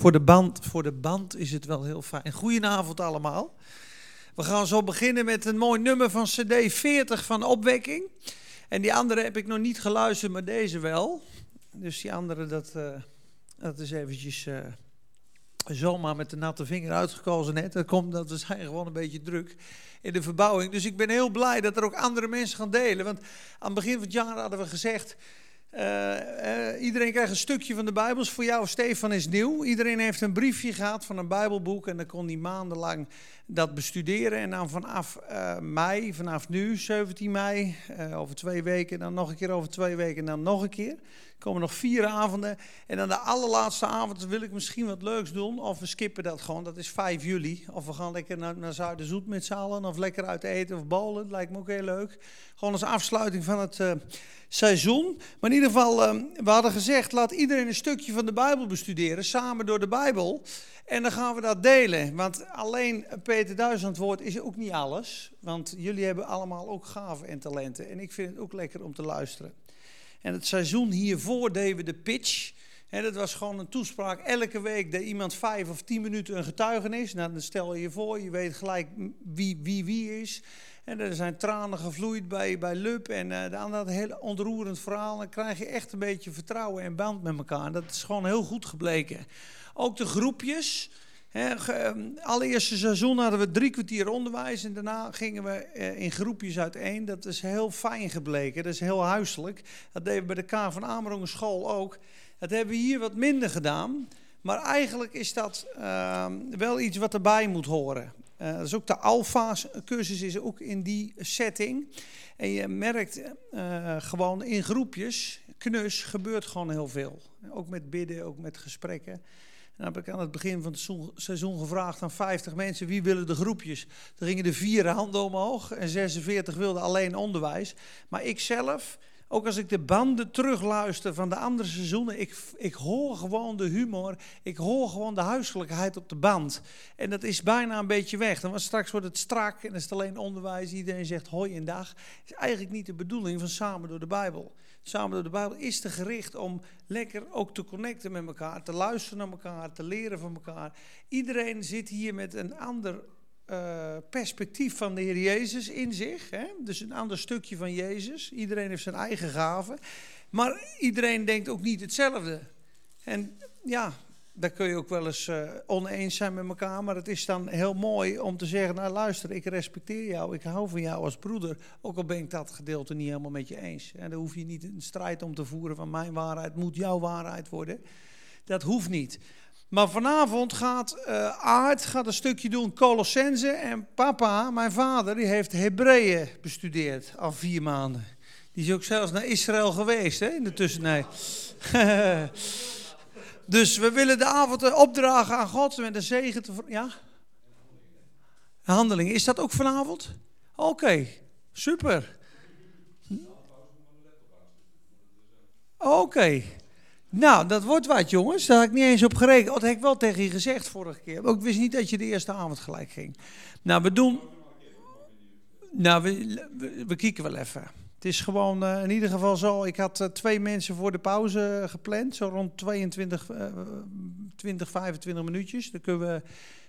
Voor de, band, voor de band is het wel heel fijn. Goedenavond allemaal. We gaan zo beginnen met een mooi nummer van CD 40 van Opwekking. En die andere heb ik nog niet geluisterd, maar deze wel. Dus die andere, dat, uh, dat is eventjes uh, zomaar met de natte vinger uitgekozen net. Dat komt dat we zijn gewoon een beetje druk in de verbouwing. Dus ik ben heel blij dat er ook andere mensen gaan delen. Want aan het begin van het jaar hadden we gezegd... Uh, uh, iedereen krijgt een stukje van de Bijbels. Voor jou, Stefan, is nieuw. Iedereen heeft een briefje gehad van een Bijbelboek. En dan kon hij maandenlang dat bestuderen. En dan vanaf uh, mei, vanaf nu, 17 mei, over twee weken, dan nog een keer over twee weken en dan nog een keer. Komen nog vier avonden. En dan de allerlaatste avond wil ik misschien wat leuks doen. Of we skippen dat gewoon, dat is 5 juli. Of we gaan lekker naar, naar Zuiderzoet met z'n allen. Of lekker uit eten of bowlen. Dat lijkt me ook heel leuk. Gewoon als afsluiting van het seizoen. Maar in ieder geval, uh, we hadden gezegd, laat iedereen een stukje van de Bijbel bestuderen, samen door de Bijbel. En dan gaan we dat delen. Want alleen Peter Duizend woord is ook niet alles. Want jullie hebben allemaal ook gaven en talenten. En ik vind het ook lekker om te luisteren. En het seizoen hiervoor deden we de pitch. En dat was gewoon een toespraak. Elke week deed iemand vijf of tien minuten een getuigenis. Nou, dan stel je je voor, je weet gelijk wie wie, wie is. En er zijn tranen gevloeid bij, bij Lub en uh, andere had een heel ontroerend verhaal. Dan krijg je echt een beetje vertrouwen en band met elkaar. En dat is gewoon heel goed gebleken. Ook de groepjes. Hè, ehm, allereerste seizoen hadden we drie kwartier onderwijs en daarna gingen we uh, in groepjes uiteen. Dat is heel fijn gebleken, dat is heel huiselijk. Dat deden we bij de K van Amerongen school ook. Dat hebben we hier wat minder gedaan. Maar eigenlijk is dat uh, wel iets wat erbij moet horen. Uh, dat is ook de Alpha-cursus is ook in die setting. En je merkt uh, gewoon in groepjes, knus, gebeurt gewoon heel veel. Ook met bidden, ook met gesprekken. Dan heb ik aan het begin van het seizoen gevraagd aan 50 mensen, wie willen de groepjes? Er gingen er vier handen omhoog en 46 wilden alleen onderwijs. Maar ik zelf ook als ik de banden terugluister van de andere seizoenen, ik, ik hoor gewoon de humor, ik hoor gewoon de huiselijkheid op de band. En dat is bijna een beetje weg. Dan was straks wordt het strak en is het alleen onderwijs, iedereen zegt hoi en dag. Dat is eigenlijk niet de bedoeling van Samen door de Bijbel. Samen door de Bijbel is te gericht om lekker ook te connecten met elkaar, te luisteren naar elkaar, te leren van elkaar. Iedereen zit hier met een ander uh, perspectief van de Heer Jezus in zich. Hè? Dus een ander stukje van Jezus. Iedereen heeft zijn eigen gaven. Maar iedereen denkt ook niet hetzelfde. En ja, daar kun je ook wel eens uh, oneens zijn met elkaar. Maar het is dan heel mooi om te zeggen: Nou, luister, ik respecteer jou. Ik hou van jou als broeder. Ook al ben ik dat gedeelte niet helemaal met je eens. En daar hoef je niet een strijd om te voeren van mijn waarheid moet jouw waarheid worden. Dat hoeft niet. Maar vanavond gaat uh, Aard gaat een stukje doen Colossense. En papa, mijn vader, die heeft Hebreeën bestudeerd al vier maanden. Die is ook zelfs naar Israël geweest hè, in de tussentijd. dus we willen de avond opdragen aan God met een zegen te... Ja? Handelingen. Is dat ook vanavond? Oké, super. Oké. Nou, dat wordt wat, jongens. Daar had ik niet eens op gerekend. Dat heb ik wel tegen je gezegd vorige keer. Maar ik wist niet dat je de eerste avond gelijk ging. Nou, we doen. Nou, we, we, we kieken wel even. Het is gewoon uh, in ieder geval zo. Ik had uh, twee mensen voor de pauze gepland. Zo rond 22, uh, 20, 25 minuutjes. Dan kunnen we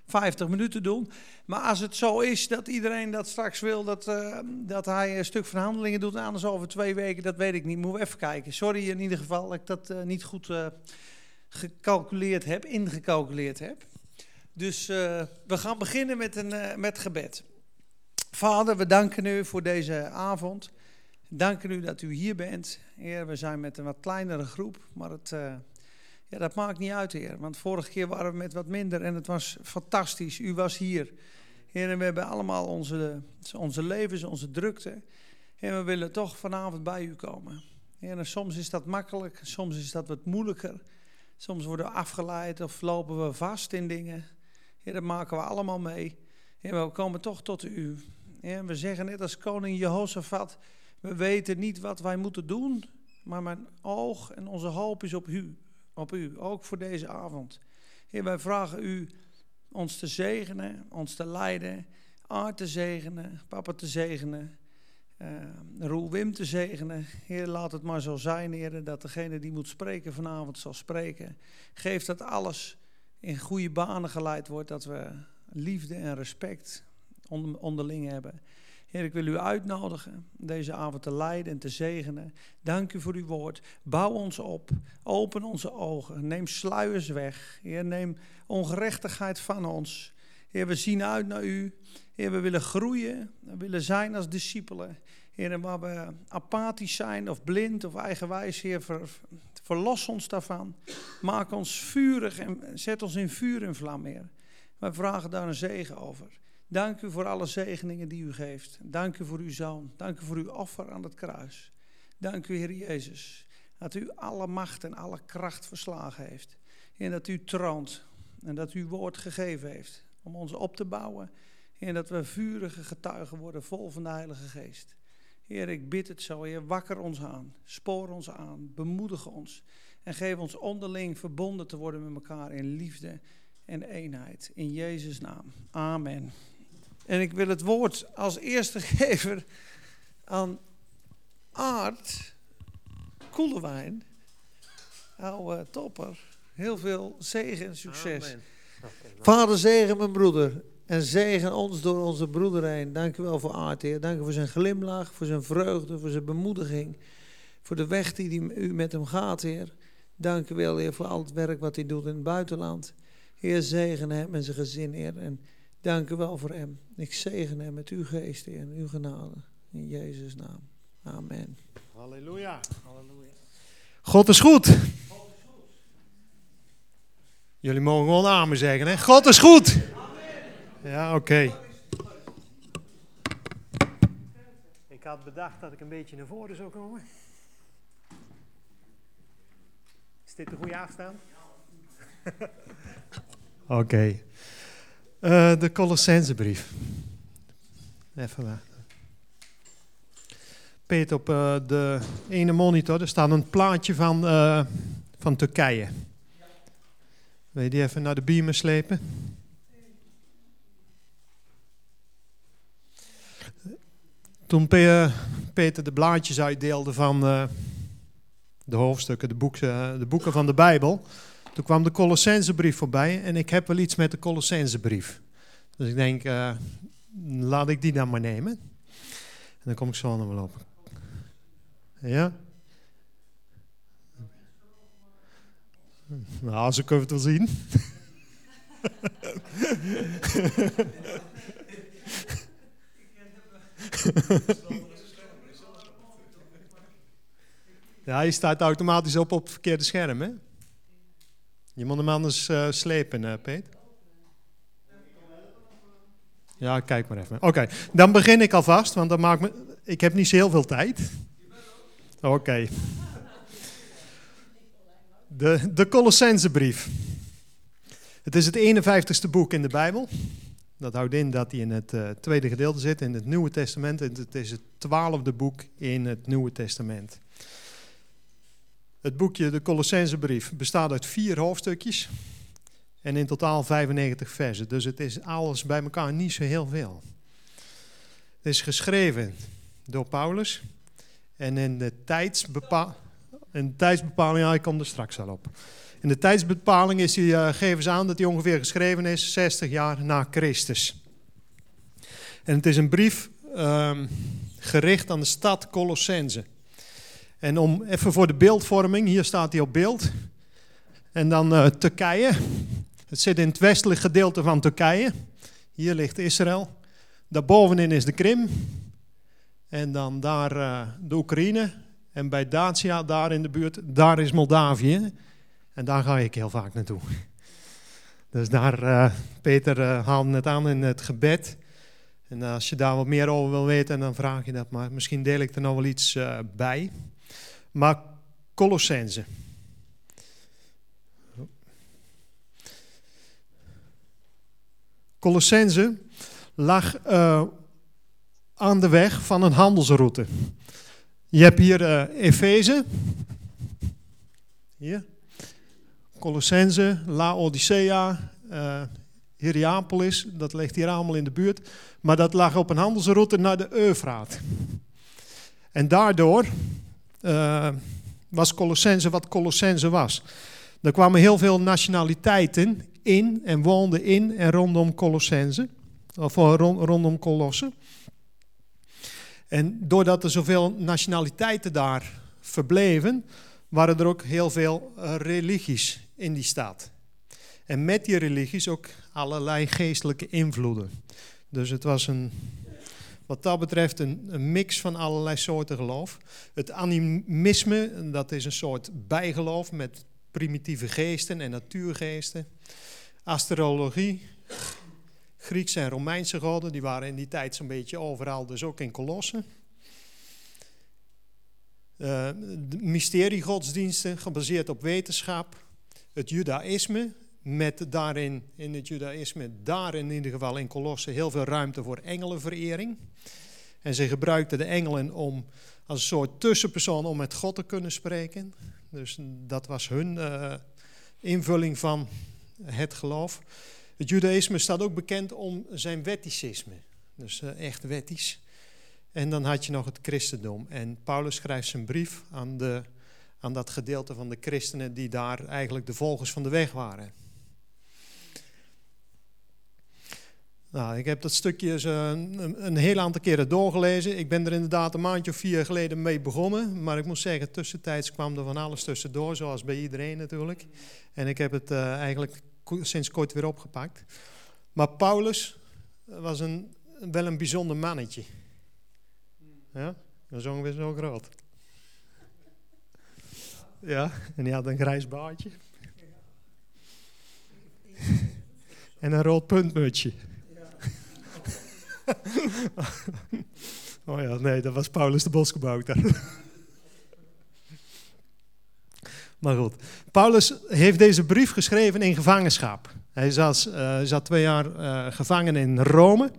50 minuten doen. Maar als het zo is dat iedereen dat straks wil, dat, uh, dat hij een stuk verhandelingen doet, anders over twee weken, dat weet ik niet. Moeten we even kijken. Sorry in ieder geval dat ik dat niet goed gecalculeerd heb, ingecalculeerd heb. Dus we gaan beginnen met, een, met gebed. Vader, we danken u voor deze avond. Danken u dat u hier bent. Heer, we zijn met een wat kleinere groep, maar het ja, dat maakt niet uit, Heer. Want vorige keer waren we met wat minder en het was fantastisch. U was hier. Heer, en we hebben allemaal onze, onze levens, onze drukte. En we willen toch vanavond bij u komen. Heer, en soms is dat makkelijk, soms is dat wat moeilijker. Soms worden we afgeleid of lopen we vast in dingen. Heer, dat maken we allemaal mee. Heer, we komen toch tot u. We zeggen net als koning Jehoshaphat, we weten niet wat wij moeten doen, maar mijn oog en onze hoop is op u op u, ook voor deze avond. Heer, wij vragen u ons te zegenen, ons te leiden, Art te zegenen, papa te zegenen, uh, Roel Wim te zegenen. Heer, laat het maar zo zijn, Heer, dat degene die moet spreken vanavond zal spreken. Geef dat alles in goede banen geleid wordt, dat we liefde en respect onderling hebben. Heer, ik wil u uitnodigen deze avond te leiden en te zegenen. Dank u voor uw woord. Bouw ons op. Open onze ogen. Neem sluiers weg. Heer, neem ongerechtigheid van ons. Heer, we zien uit naar u. Heer, we willen groeien. We willen zijn als discipelen. Heer, waar we apathisch zijn of blind of eigenwijs, Heer, verlos ons daarvan. Maak ons vurig en zet ons in vuur en vlam, Heer. Wij vragen daar een zegen over. Dank u voor alle zegeningen die u geeft. Dank u voor uw zoon. Dank u voor uw offer aan het kruis. Dank u, Heer Jezus, dat u alle macht en alle kracht verslagen heeft. En dat u troont en dat u woord gegeven heeft om ons op te bouwen. En dat we vurige getuigen worden, vol van de Heilige Geest. Heer, ik bid het zo. Heer, wakker ons aan. Spoor ons aan. Bemoedig ons. En geef ons onderling verbonden te worden met elkaar in liefde en eenheid. In Jezus' naam. Amen. En ik wil het woord als eerste geven aan Aart Koelewijn. Oude topper. Heel veel zegen en succes. Amen. Vader, zegen mijn broeder. En zegen ons door onze broeder heen. Dank u wel voor Aart, Heer. Dank u voor zijn glimlach, voor zijn vreugde, voor zijn bemoediging. Voor de weg die u met hem gaat, Heer. Dank u wel, Heer, voor al het werk wat hij doet in het buitenland. Heer, zegen hem en zijn gezin, Heer. En dank u wel voor hem. Ik zegen hem met uw geest, en uw genade. In Jezus' naam. Amen. Halleluja. Halleluja. God is goed. Jullie mogen gewoon amen zeggen, hè? God is goed. Ja, oké. Ik had bedacht dat ik een beetje naar voren zou komen. Is dit de goede afstand? oké. Okay. Uh, de Colossensebrief. Even wachten. Peet op uh, de ene monitor, er staat een plaatje van, uh, van Turkije. Wil je die even naar de beamer slepen? Toen Peter de blaadjes uitdeelde van de hoofdstukken, de de boeken van de Bijbel, toen kwam de Colossensebrief voorbij en ik heb wel iets met de Colossensebrief. Dus ik denk, uh, laat ik die dan maar nemen. En dan kom ik zo nog wel op. Ja? Nou, zo kunnen het wel zien. ja, je staat automatisch op op het verkeerde scherm, hè? Je moet hem anders uh, slepen, uh, Peet. Ja, kijk maar even. Oké, dan begin ik alvast, want dan maakt me, ik heb niet zo heel veel tijd. Oké. De, de Colossensebrief. Het is het 51ste boek in de Bijbel. Dat houdt in dat hij in het uh, tweede gedeelte zit, in het Nieuwe Testament. En het is het twaalfde boek in het Nieuwe Testament. Het boekje, de Colossensebrief, bestaat uit vier hoofdstukjes. En in totaal 95 versen. Dus het is alles bij elkaar niet zo heel veel. Het is geschreven door Paulus. En in de tijdsbepaling, in tijdsbepaling ja, ik kom er straks al op. In de tijdsbepaling is die, uh, geven ze aan dat hij ongeveer geschreven is 60 jaar na Christus. En het is een brief um, gericht aan de stad Colossense. En om even voor de beeldvorming, hier staat hij op beeld. En dan uh, Turkije. Het zit in het westelijk gedeelte van Turkije. Hier ligt Israël. Daarbovenin is de Krim. En dan daar uh, de Oekraïne. En bij Dacia, daar in de buurt, daar is Moldavië. En daar ga ik heel vaak naartoe. Dus daar, uh, Peter haalde het aan in het gebed. En als je daar wat meer over wil weten, dan vraag je dat maar. Misschien deel ik er nog wel iets bij. Maar Colossense. Colossense lag aan de weg van een handelsroute. Je hebt hier uh, Efeze. Hier. Colossense, Laodicea, uh, Hierapolis. Dat ligt hier allemaal in de buurt. Maar dat lag op een handelsroute naar de Eufraat. En daardoor uh, was Colossense wat Colossense was. Er kwamen heel veel nationaliteiten in en woonden in en rondom Colossense, of rondom Colosse. En doordat er zoveel nationaliteiten daar verbleven, waren er ook heel veel eh, religies in die stad. En met die religies ook allerlei geestelijke invloeden. Dus het was een, wat dat betreft een, een, mix van allerlei soorten geloof. Het animisme, dat is een soort bijgeloof met primitieve geesten en natuurgeesten. Astrologie, Griekse en Romeinse goden, die waren in die tijd zo'n beetje overal, dus ook in Kolossen. Uh, mysteriegodsdiensten gebaseerd op wetenschap. Het judaïsme, met daarin, in het judaïsme, daar in ieder geval in Kolossen, heel veel ruimte voor engelenverering. En ze gebruikten de engelen om als een soort tussenpersoon om met God te kunnen spreken. Dus dat was hun uh, invulling van het geloof. Het judaïsme staat ook bekend om zijn wetticisme. Dus uh, echt wettisch. En dan had je nog het christendom. En Paulus schrijft zijn brief aan, de, aan dat gedeelte van de christenen die daar eigenlijk de volgers van de weg waren. Nou, ik heb dat stukje een, een heel aantal keren doorgelezen. Ik ben er inderdaad een maandje of vier geleden mee begonnen. Maar ik moet zeggen, tussentijds kwam er van alles tussendoor, zoals bij iedereen natuurlijk. En ik heb het uh, eigenlijk sinds kort weer opgepakt. Maar Paulus was een, wel een bijzonder mannetje. Ja, dat is ongeveer zo groot. Ja, en hij had een grijs baardje. En een rood puntmutsje. oh ja, nee, dat was Paulus de Boskebouter. maar goed, Paulus heeft deze brief geschreven in gevangenschap. Hij zat, uh, zat twee jaar uh, gevangen in Rome.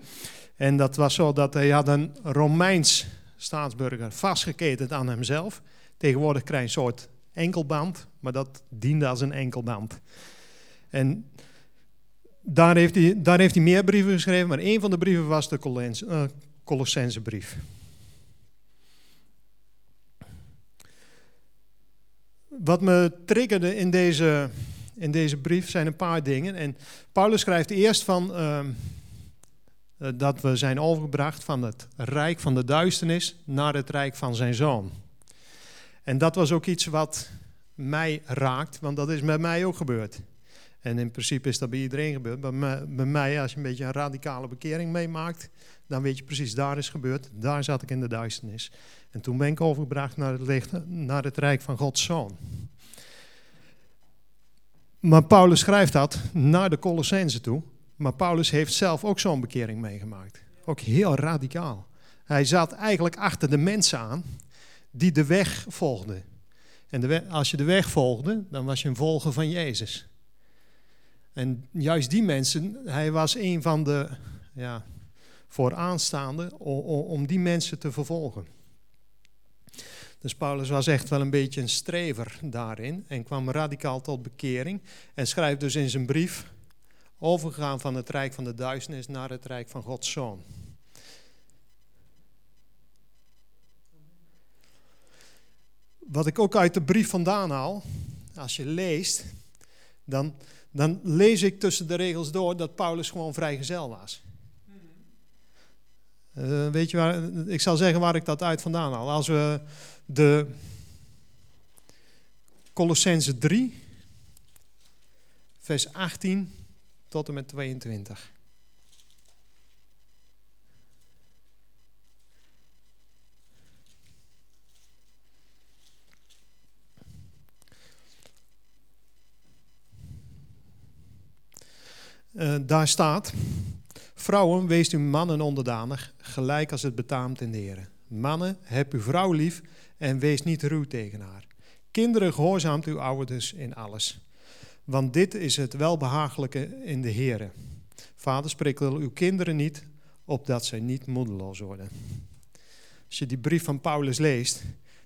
En dat was zo dat hij had een Romeins staatsburger vastgeketend aan hemzelf. Tegenwoordig krijg je een soort enkelband, maar dat diende als een enkelband. En daar heeft hij, daar heeft hij meer brieven geschreven, maar een van de brieven was de uh, Colossense brief. Wat me triggerde in deze, in deze brief zijn een paar dingen. En Paulus schrijft eerst van uh, dat we zijn overgebracht van het rijk van de duisternis naar het rijk van zijn zoon. En dat was ook iets wat mij raakt, want dat is met mij ook gebeurd. En in principe is dat bij iedereen gebeurd. Maar bij mij, als je een beetje een radicale bekering meemaakt, dan weet je precies, daar is gebeurd. Daar zat ik in de duisternis. En toen ben ik overgebracht naar het, naar het rijk van Gods Zoon. Maar Paulus schrijft dat naar de Colossense toe. Maar Paulus heeft zelf ook zo'n bekering meegemaakt. Ook heel radicaal. Hij zat eigenlijk achter de mensen aan die de weg volgden. En de als je de weg volgde, dan was je een volger van Jezus. En juist die mensen, hij was een van de ja, vooraanstaande om, die mensen te vervolgen. Dus Paulus was echt wel een beetje een strever daarin en kwam radicaal tot bekering. En schrijft dus in zijn brief overgegaan van het rijk van de duisternis naar het rijk van Gods Zoon. Wat ik ook uit de brief vandaan haal, als je leest, dan dan lees ik tussen de regels door dat Paulus gewoon vrijgezel was. Uh, weet je waar, ik zal zeggen waar ik dat uit vandaan haal. Als we de Colossense 3, vers 18 tot en met 22. Uh, daar staat: Vrouwen, wees uw mannen onderdanig, gelijk als het betaamt in de Heer. Mannen, heb uw vrouw lief en wees niet ruw tegen haar. Kinderen, gehoorzaamt uw ouders in alles. Want dit is het welbehagelijke in de Heer. Vader, spreek uw kinderen niet, opdat zij niet moedeloos worden. Als je die brief van Paulus leest,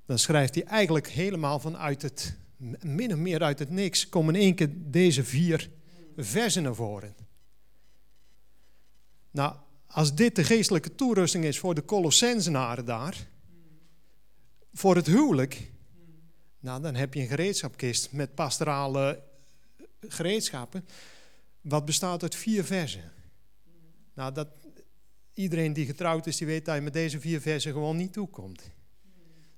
dan schrijft hij eigenlijk helemaal vanuit het, min of meer uit het niks, komen in één keer deze vier versen naar voren. Nou, als dit de geestelijke toerusting is voor de Colossensenaren daar, voor het huwelijk, nou, dan heb je een gereedschapkist met pastorale gereedschappen. wat bestaat uit vier versen. Nou, dat, iedereen die getrouwd is, die weet dat je met deze vier versen gewoon niet toekomt.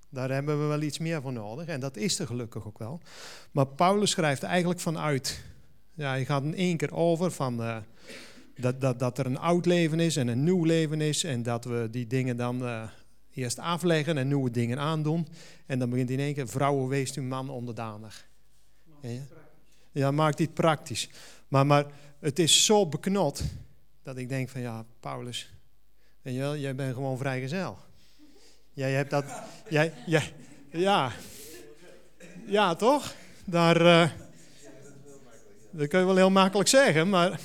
Daar hebben we wel iets meer voor nodig en dat is er gelukkig ook wel. Maar Paulus schrijft eigenlijk vanuit, ja, je gaat in één keer over van uh, dat, dat, dat er een oud leven is en een nieuw leven is en dat we die dingen dan uh, eerst afleggen en nieuwe dingen aandoen. En dan begint in één keer, vrouwen wees uw man onderdanig. Ja, ja, maakt dit praktisch. Maar, maar het is zo beknot dat ik denk van ja, Paulus, weet je wel, jij bent gewoon vrijgezel. Jij hebt dat, jij, jij, ja, ja toch? Daar, uh, dat kun je wel heel makkelijk zeggen, maar...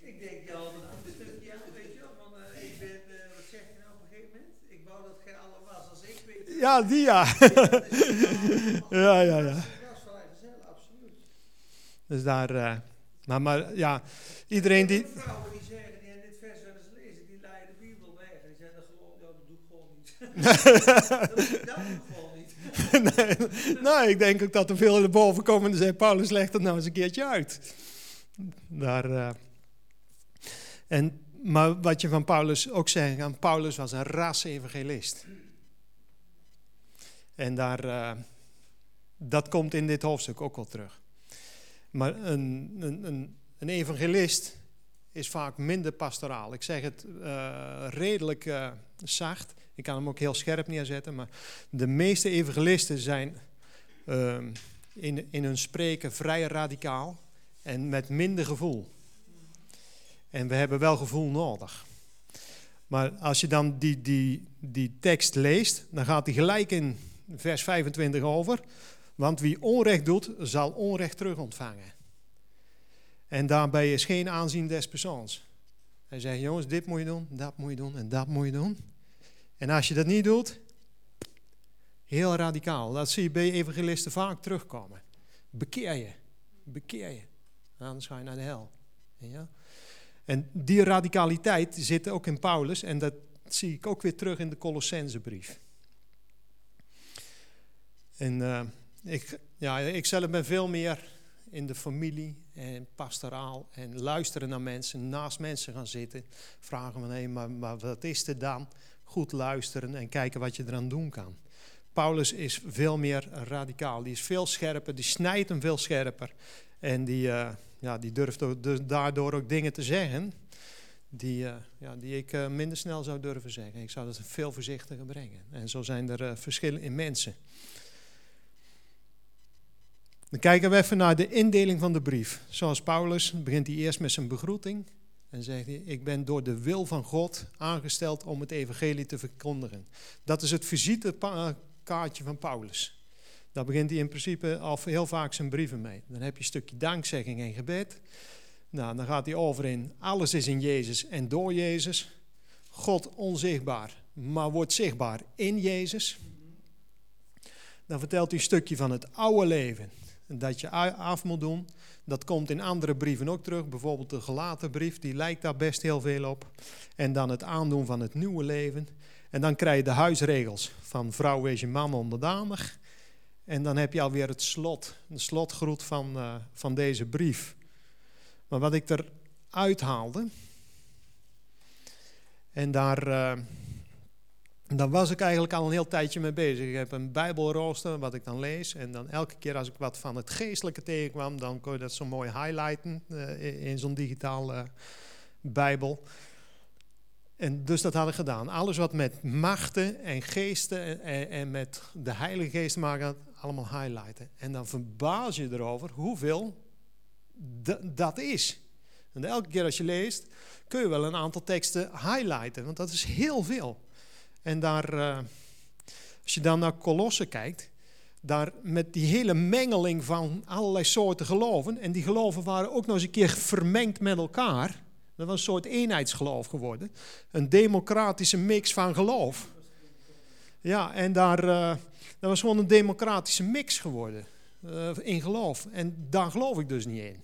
Ik denk al een stukje aan, weet je wel, van uh, ik ben, uh, wat zeg je nou op een gegeven moment? Ik wou dat gij alle was als ik, weet je Ja, die ja. ja, ja, ja. Dus daar, uh, maar, maar ja, iedereen die... Vrouwen die zeggen, die in dit vers wel eens lezen, die leiden de Bijbel weg. En die zeggen, dat, dat doe ik gewoon niet. dat doe ik gewoon niet. Nou, ik denk ook dat er veel naar boven komen en zeggen, Paulus, leg dat nou eens een keertje uit. Daar, uh, en, maar wat je van Paulus ook zegt, Paulus was een ras-evangelist. En daar, uh, dat komt in dit hoofdstuk ook wel terug. Maar een, een, een, een, evangelist is vaak minder pastoraal. Ik zeg het uh, redelijk zacht. Ik kan hem ook heel scherp neerzetten. Maar de meeste evangelisten zijn uh, in, in hun spreken vrij radicaal en met minder gevoel. En we hebben wel gevoel nodig. Maar als je dan die, die, die tekst leest, dan gaat hij gelijk in vers 25 over. Want wie onrecht doet, zal onrecht terug ontvangen. En daarbij is geen aanzien des persoons. Hij zegt, jongens, dit moet je doen, dat moet je doen en dat moet je doen. En als je dat niet doet, heel radicaal. Dat zie je bij evangelisten vaak terugkomen. Bekeer je, bekeer je. Anders ga je naar de hel. Ja? En die radicaliteit zit ook in Paulus en dat zie ik ook weer terug in de Colossensebrief. En uh, ik, ja, ik zelf ben veel meer in de familie en pastoraal en luisteren naar mensen, naast mensen gaan zitten. Vragen van, hé, maar, maar wat is er dan? Goed luisteren en kijken wat je eraan doen kan. Paulus is veel meer radicaal, die is veel scherper, die snijdt hem veel scherper. En die, uh, ja, die durft dus daardoor ook dingen te zeggen die, uh, ja, die ik uh, minder snel zou durven zeggen. Ik zou dat veel voorzichtiger brengen. En zo zijn er verschillen in mensen. Dan kijken we even naar de indeling van de brief. Zoals Paulus begint hij eerst met zijn begroeting. En zegt hij, ik ben door de wil van God aangesteld om het evangelie te verkondigen. Dat is het visitekaartje van Paulus. Daar begint hij in principe al heel vaak zijn brieven mee. Dan heb je een stukje dankzegging en gebed. Nou, dan gaat hij over in, alles is in Jezus en door Jezus. God onzichtbaar, maar wordt zichtbaar in Jezus. Dan vertelt hij een stukje van het oude leven dat je af moet doen. Dat komt in andere brieven ook terug. Bijvoorbeeld de gelaten brief, die lijkt daar best heel veel op. En dan het aandoen van het nieuwe leven. En dan krijg je de huisregels van vrouw wees je man onderdanig. En dan heb je alweer het slot, de slotgroet van, uh, van deze brief. Maar wat ik eruit haalde, en daar... Uh, daar was ik eigenlijk al een heel tijdje mee bezig. Ik heb een bijbelrooster wat ik dan lees. En dan elke keer als ik wat van het geestelijke tegenkwam, dan kon je dat zo mooi highlighten uh, in zo'n digitaal uh, bijbel. En dus dat had ik gedaan. Alles wat met machten en geesten en, en met de Heilige Geest maken, allemaal highlighten. En dan verbaas je erover hoeveel dat is. En elke keer als je leest, kun je wel een aantal teksten highlighten, want dat is heel veel. En daar, uh, als je dan naar Kolossen kijkt, daar met die hele mengeling van allerlei soorten geloven, en die geloven waren ook nog eens een keer vermengd met elkaar. Dat was een soort eenheidsgeloof geworden. Een democratische mix van geloof. Ja, en daar, uh, dat was gewoon een democratische mix geworden uh, in geloof. En daar geloof ik dus niet in.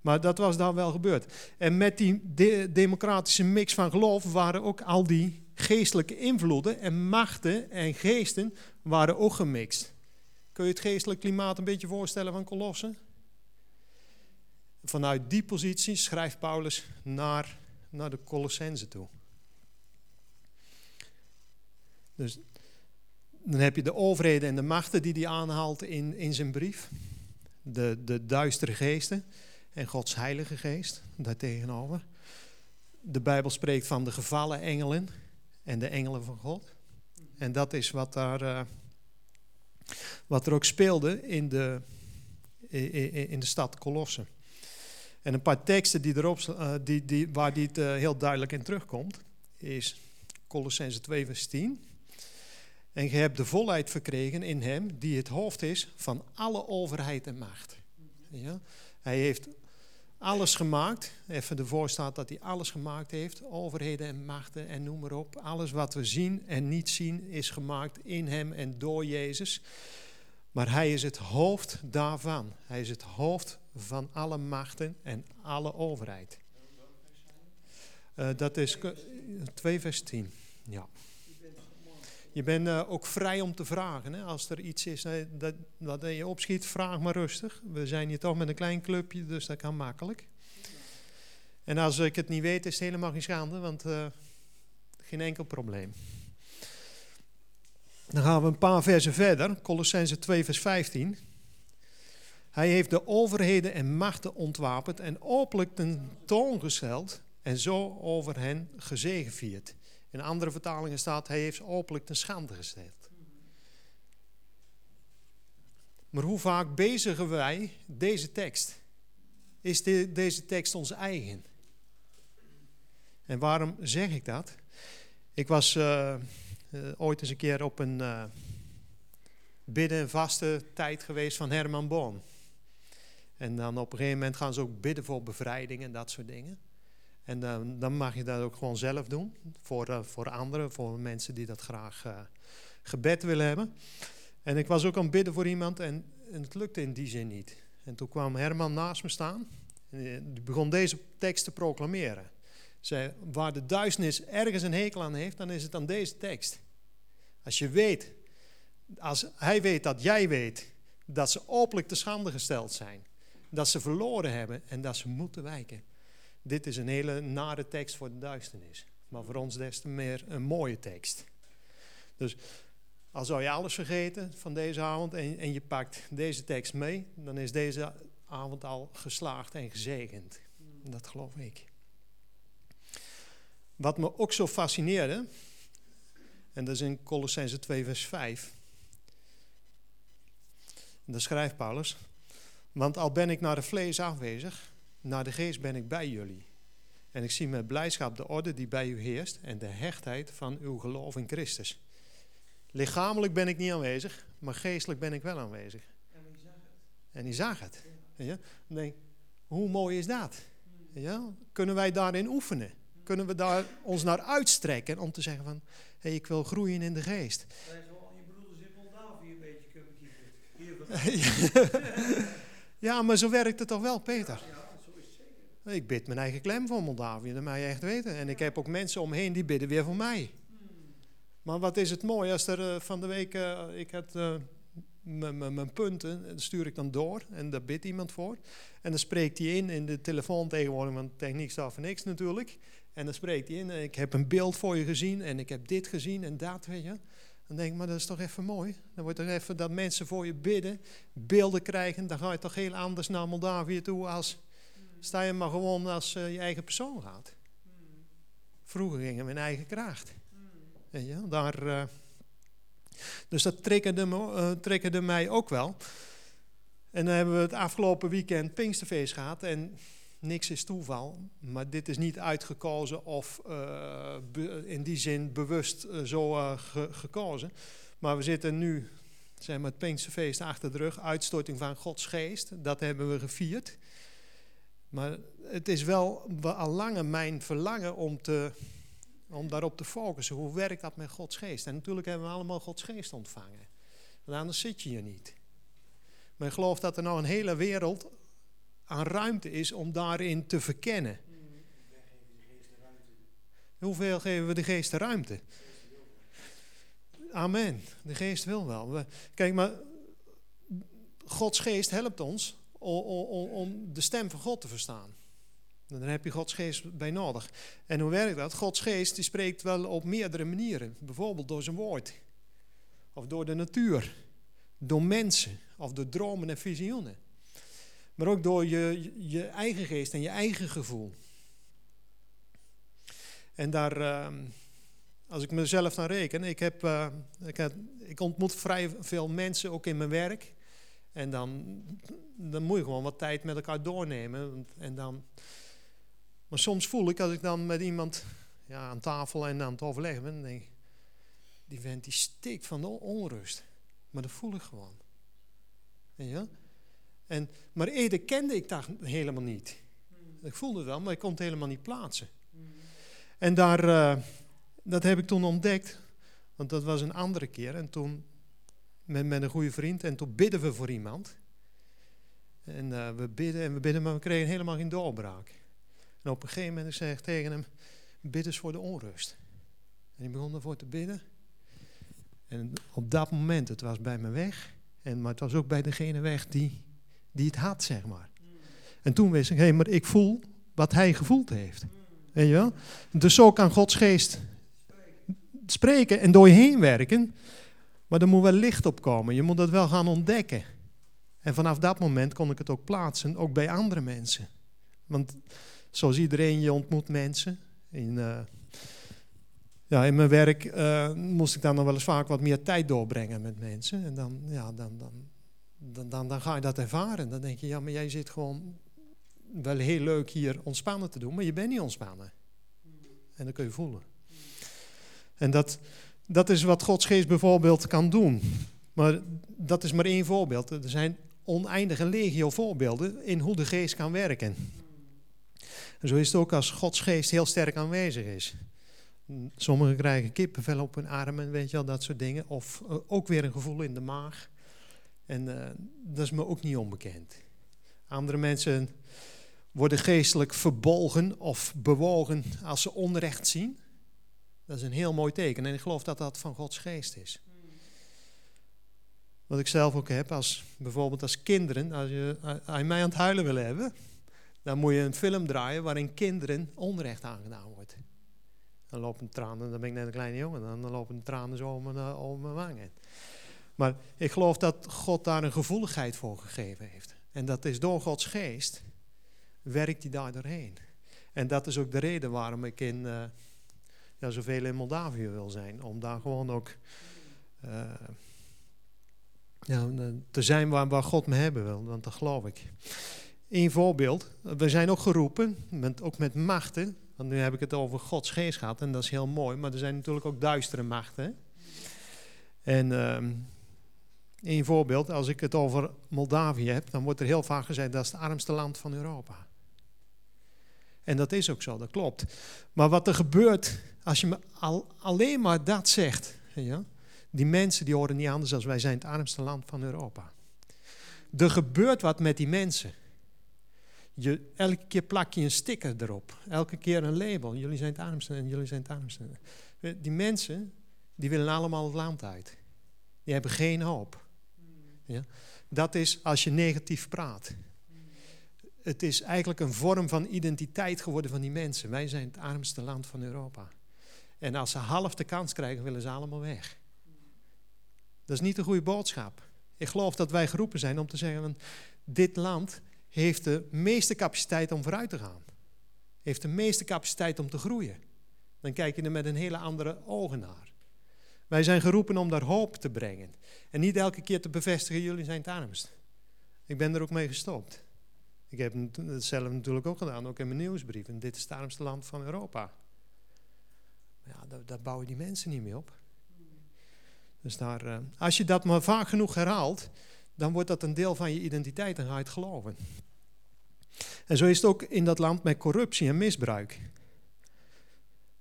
Maar dat was daar wel gebeurd. En met die de democratische mix van geloof waren ook al die geestelijke invloeden en machten en geesten waren ook gemixt. Kun je het geestelijk klimaat een beetje voorstellen van Kolossen? vanuit die positie schrijft Paulus naar, naar de Colossense toe. Dus dan heb je de overheden en de machten die hij aanhaalt in, in zijn brief. De, de duistere geesten en Gods heilige geest daartegenover. De Bijbel spreekt van de gevallen engelen en de engelen van God. En dat is wat, daar, uh, wat er ook speelde in de, in, de stad Colosse. En een paar teksten die erop, uh, die, die, waar dit uh, heel duidelijk in terugkomt, is Colossense 2 vers 10. En je hebt de volheid verkregen in hem die het hoofd is van alle overheid en macht. Ja? Hij heeft alles gemaakt. Even ervoor staat dat hij alles gemaakt heeft. Overheden en machten en noem maar op. Alles wat we zien en niet zien is gemaakt in hem en door Jezus. Maar hij is het hoofd daarvan. Hij is het hoofd van alle machten en alle overheid. Uh, dat is 2 vers 10. Ja. Je bent uh, ook vrij om te vragen. Hè? Als er iets is dat, je opschiet, vraag maar rustig. We zijn hier toch met een klein clubje, dus dat kan makkelijk. En als ik het niet weet, is het helemaal geen schande, want uh, geen enkel probleem. Dan gaan we een paar versen verder, Colossense 2 vers 15. Hij heeft de overheden en machten ontwapend en openlijk ten toon gesteld en zo over hen gezegevierd. In andere vertalingen staat, hij heeft ze openlijk ten schande gesteld. Maar hoe vaak bezigen wij deze tekst? Is de, deze tekst ons eigen? En waarom zeg ik dat? Ik was uh, uh, ooit eens een keer op een uh, bidden en vaste tijd geweest van Herman Boon. En dan op een gegeven moment gaan ze ook bidden voor bevrijding en dat soort dingen. En dan, mag je dat ook gewoon zelf doen. Voor, uh, voor anderen, voor mensen die dat graag uh, gebed willen hebben. En ik was ook aan het bidden voor iemand en, en, het lukte in die zin niet. En toen kwam Herman naast me staan. En die begon deze tekst te proclameren. Zei, waar de duisternis ergens een hekel aan heeft, dan is het aan deze tekst. Als je weet, als hij weet dat jij weet, dat ze openlijk te schande gesteld zijn. Dat ze verloren hebben en dat ze moeten wijken dit is een hele nare tekst voor de duisternis. Maar voor ons des te meer een mooie tekst. Dus als zou je alles vergeten van deze avond en, en je pakt deze tekst mee, dan is deze avond al geslaagd en gezegend. Dat geloof ik. Wat me ook zo fascineerde, en dat is in Colossense 2 vers 5. En daar schrijft Paulus, want al ben ik naar de vlees afwezig, naar de geest ben ik bij jullie. En ik zie met blijdschap de orde die bij u heerst en de hechtheid van uw geloof in Christus. Lichamelijk ben ik niet aanwezig, maar geestelijk ben ik wel aanwezig. En die zag het. En die zag het. Ja. Dan denk hoe mooi is dat? Ja. Kunnen wij daarin oefenen? Kunnen we daar ons naar uitstrekken om te zeggen van, hey, ik wil groeien in de geest. Je broeders in Moldavië een beetje kunnen kiezen. ja, maar zo werkt het toch wel, Peter? Ik bid mijn eigen klem voor Moldavië, dat mij echt weten. En ik heb ook mensen omheen die bidden weer voor mij. Maar wat is het mooi als er uh, van de week, uh, ik had uh, mijn punten, dat stuur ik dan door en daar bidt iemand voor. En dan spreekt hij in, in de telefoon tegenwoordig, want techniek staat voor niks natuurlijk. En dan spreekt hij in, ik heb een beeld voor je gezien en ik heb dit gezien en dat, weet je. Dan denk ik, maar dat is toch even mooi. Dan wordt er even dat mensen voor je bidden, beelden krijgen. Dan ga je toch heel anders naar Moldavië toe als sta je maar gewoon als uh, je eigen persoon gaat. Vroeger gingen we in eigen kracht. Weet je, daar, uh, dus dat triggerde, me, uh, triggerde mij ook wel. En dan hebben we het afgelopen weekend Pinksterfeest gehad. En niks is toeval. Maar dit is niet uitgekozen of in die zin bewust zo ge gekozen. Maar we zitten nu zeg maar, het Pinksterfeest achter de rug. Uitstorting van Gods geest. Dat hebben we gevierd. Maar het is wel al lange mijn verlangen om, te, om daarop te focussen. Hoe werkt dat met Gods geest? En natuurlijk hebben we allemaal Gods geest ontvangen. Want anders zit je hier niet. Maar ik geloof dat er nog een hele wereld aan ruimte is om daarin te verkennen. Hoeveel geven we de geest de ruimte? Amen. De geest wil wel. Kijk, maar Gods geest helpt ons om, om de stem van God te verstaan. Dan heb je Gods geest bij nodig. En hoe werkt dat? Gods geest die spreekt wel op meerdere manieren. Bijvoorbeeld door zijn woord. Of door de natuur. Door mensen. Of door dromen en visioenen. Maar ook door je, je eigen geest en je eigen gevoel. En daar, ehm, als ik mezelf dan reken, ik, heb, uh, ik, heb, ik ontmoet vrij veel mensen ook in mijn werk. En dan, dan moet je gewoon wat tijd met elkaar doornemen. En dan, maar soms voel ik als ik dan met iemand ja, aan tafel en aan het overleggen ben, denk ik, die vent die stikt van de onrust. Maar dat voel ik gewoon. Ja? En, maar eerder kende ik dat helemaal niet. Ik voelde het wel, maar ik kon het helemaal niet plaatsen. En daar, uh, dat heb ik toen ontdekt, want dat was een andere keer. En toen met, met een goede vriend en toen bidden we voor iemand. En uh, we bidden en we bidden, maar we kregen helemaal geen doorbraak. En op een gegeven moment zeg ik tegen hem, bid eens voor de onrust. En hij begon ervoor te bidden. En op dat moment, het was bij me weg. En, maar het was ook bij degene weg die, die het had, zeg maar. En toen wist ik, hé, hey, maar ik voel wat hij gevoeld heeft. Weet je wel? Dus zo kan Gods geest spreken en door je heen werken. Maar er moet wel licht op komen. Je moet dat wel gaan ontdekken. En vanaf dat moment kon ik het ook plaatsen, ook bij andere mensen. Want zoals iedereen, je ontmoet mensen. In, uh, ja, in mijn werk uh, moest ik dan nog wel eens vaak wat meer tijd doorbrengen met mensen. En dan, ja, dan, dan, dan, dan, dan ga je dat ervaren. Dan denk je, ja, maar jij zit gewoon wel heel leuk hier ontspannen te doen, maar je bent niet ontspannen. En dat kun je voelen. En dat, dat is wat Gods geest bijvoorbeeld kan doen. Maar dat is maar één voorbeeld. Er zijn oneindige legio voorbeelden in hoe de geest kan werken. En zo is het ook als Gods geest heel sterk aanwezig is. Sommigen krijgen kippenvel op hun armen, weet je wel, dat soort dingen. Of uh, ook weer een gevoel in de maag. En uh, dat is me ook niet onbekend. Andere mensen worden geestelijk verbolgen of bewogen als ze onrecht zien. Dat is een heel mooi teken. En ik geloof dat dat van Gods geest is. Wat ik zelf ook heb, als, bijvoorbeeld als kinderen, als je, als je mij aan het huilen wil hebben, dan moet je een film draaien waarin kinderen onrecht aangedaan wordt. Dan lopen tranen, dan ben ik net een kleine jongen, dan lopen tranen zo om mijn, eh, om wangen. Maar ik geloof dat God daar een gevoeligheid voor gegeven heeft. En dat is door Gods geest, werkt hij daar doorheen. En dat is ook de reden waarom ik in, uh, ja, zoveel in Moldavië wil zijn. Om daar gewoon ook uh, ja, te zijn waar, God me hebben wil. Want dat geloof ik. Een voorbeeld. We zijn ook geroepen, met, ook met machten. Want nu heb ik het over Gods geest gehad en dat is heel mooi. Maar er zijn natuurlijk ook duistere machten. En uh, een voorbeeld, als ik het over Moldavië heb, dan wordt er heel vaak gezegd dat is het armste land van Europa. En dat is ook zo, dat klopt. Maar wat er gebeurt als je me al, alleen maar dat zegt, ja, die mensen die horen niet anders als wij zijn het armste land van Europa. Er gebeurt wat met die mensen. Je, elke keer plak je een sticker erop. Elke keer een label. Jullie zijn het armste en jullie zijn het armste. Die mensen, die willen allemaal het land uit. Die hebben geen hoop. Ja? Dat is als je negatief praat. Het is eigenlijk een vorm van identiteit geworden van die mensen. Wij zijn het armste land van Europa. En als ze half de kans krijgen, willen ze allemaal weg. Dat is niet een goede boodschap. Ik geloof dat wij geroepen zijn om te zeggen: dit land heeft de meeste capaciteit om vooruit te gaan. Heeft de meeste capaciteit om te groeien. Dan kijk je er met een hele andere ogen naar. Wij zijn geroepen om daar hoop te brengen. En niet elke keer te bevestigen, jullie zijn het armst. Ik ben er ook mee gestopt. Ik heb het zelf natuurlijk ook gedaan, ook in mijn nieuwsbrief. En dit is het armste land van Europa. Maar ja, daar, bouwen die mensen niet mee op. Dus daar, uh, als je dat maar vaak genoeg herhaalt, dan wordt dat een deel van je identiteit en ga je het geloven. En zo is het ook in dat land met corruptie en misbruik.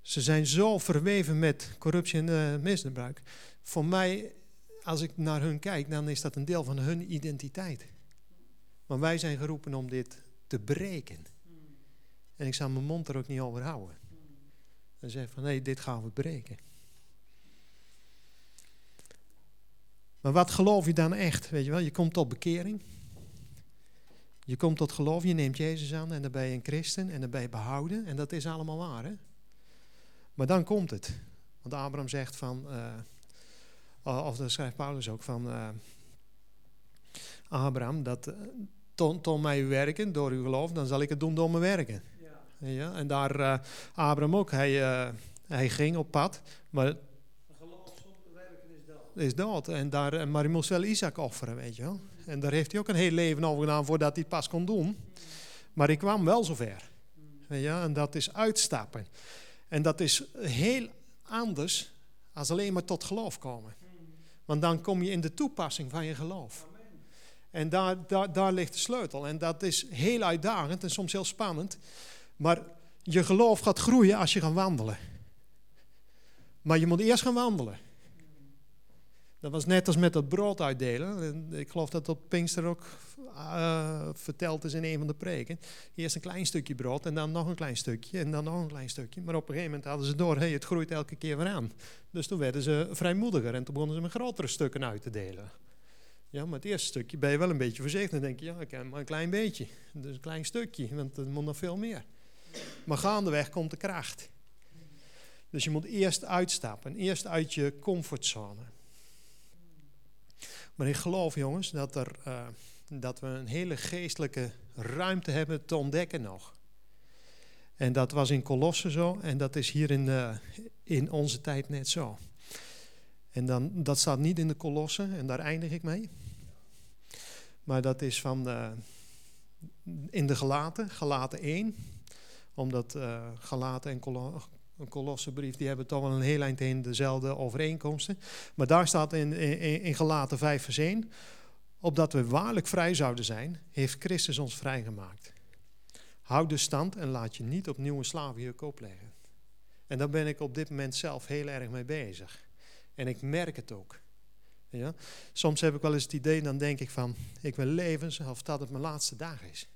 Ze zijn zo verweven met corruptie en uh, misbruik. Voor mij, als ik naar hun kijk, dan is dat een deel van hun identiteit. Maar wij zijn geroepen om dit te breken. En ik zal mijn mond er ook niet over houden. En zeggen van nee, dit gaan we breken. Maar wat geloof je dan echt? Weet je wel, je komt tot bekering. Je komt tot geloof, je neemt Jezus aan en dan ben je een christen en dan ben je behouden. En dat is allemaal waar. Hè? Maar dan komt het. Want Abraham zegt van, uh, of dat schrijft Paulus ook van uh, Abraham, dat uh, toon, toon mij uw werken door uw geloof, dan zal ik het doen door mijn werken. Ja. ja en daar Abraham ook, hij, hij ging op pad, maar is dood. En daar, maar hij moest wel Isaac offeren, weet je wel. En daar heeft hij ook een heel leven over gedaan voordat hij het pas kon doen. Maar ik kwam wel zover. Weet je, en dat is uitstappen. En dat is heel anders als alleen maar tot geloof komen. Want dan kom je in de toepassing van je geloof. En daar, daar, daar ligt de sleutel. En dat is heel uitdagend en soms heel spannend. Maar je geloof gaat groeien als je gaat wandelen. Maar je moet eerst gaan wandelen. Dat was net als met dat brood uitdelen. Ik geloof dat dat Pinkster ook uh, verteld is in een van de preken. Eerst een klein stukje brood en dan nog een klein stukje en dan nog een klein stukje. Maar op een gegeven moment hadden ze door, hey, het groeit elke keer weer aan. Dus toen werden ze vrijmoediger en toen begonnen ze met grotere stukken uit te delen. Ja, maar het eerste stukje ben je wel een beetje voorzichtig. Dan denk je, ja, ik heb maar een klein beetje. Dus een klein stukje, want er moet nog veel meer. Maar gaandeweg komt de kracht. Dus je moet eerst uitstappen, eerst uit je comfortzone. Maar ik geloof, jongens, dat, er, uh, dat we een hele geestelijke ruimte hebben te ontdekken nog. En dat was in Colosse zo en dat is hier in, uh, in onze tijd net zo. En dan, dat staat niet in de Kolossen en daar eindig ik mee. Maar dat is van uh, in de Galaten, Galaten 1. Omdat uh, Galaten en een kolossenbrief, die hebben toch wel een heel eind heen dezelfde overeenkomsten. Maar daar staat in, in, in Galaten 5 vers 1, opdat we waarlijk vrij zouden zijn, heeft Christus ons vrijgemaakt. Houd de stand en laat je niet opnieuw een slavenjuk opleggen. En daar ben ik op dit moment zelf heel erg mee bezig. En ik merk het ook. Ja? Soms heb ik wel eens het idee, dan denk ik van, ik wil leven alsof dat het mijn laatste dag is.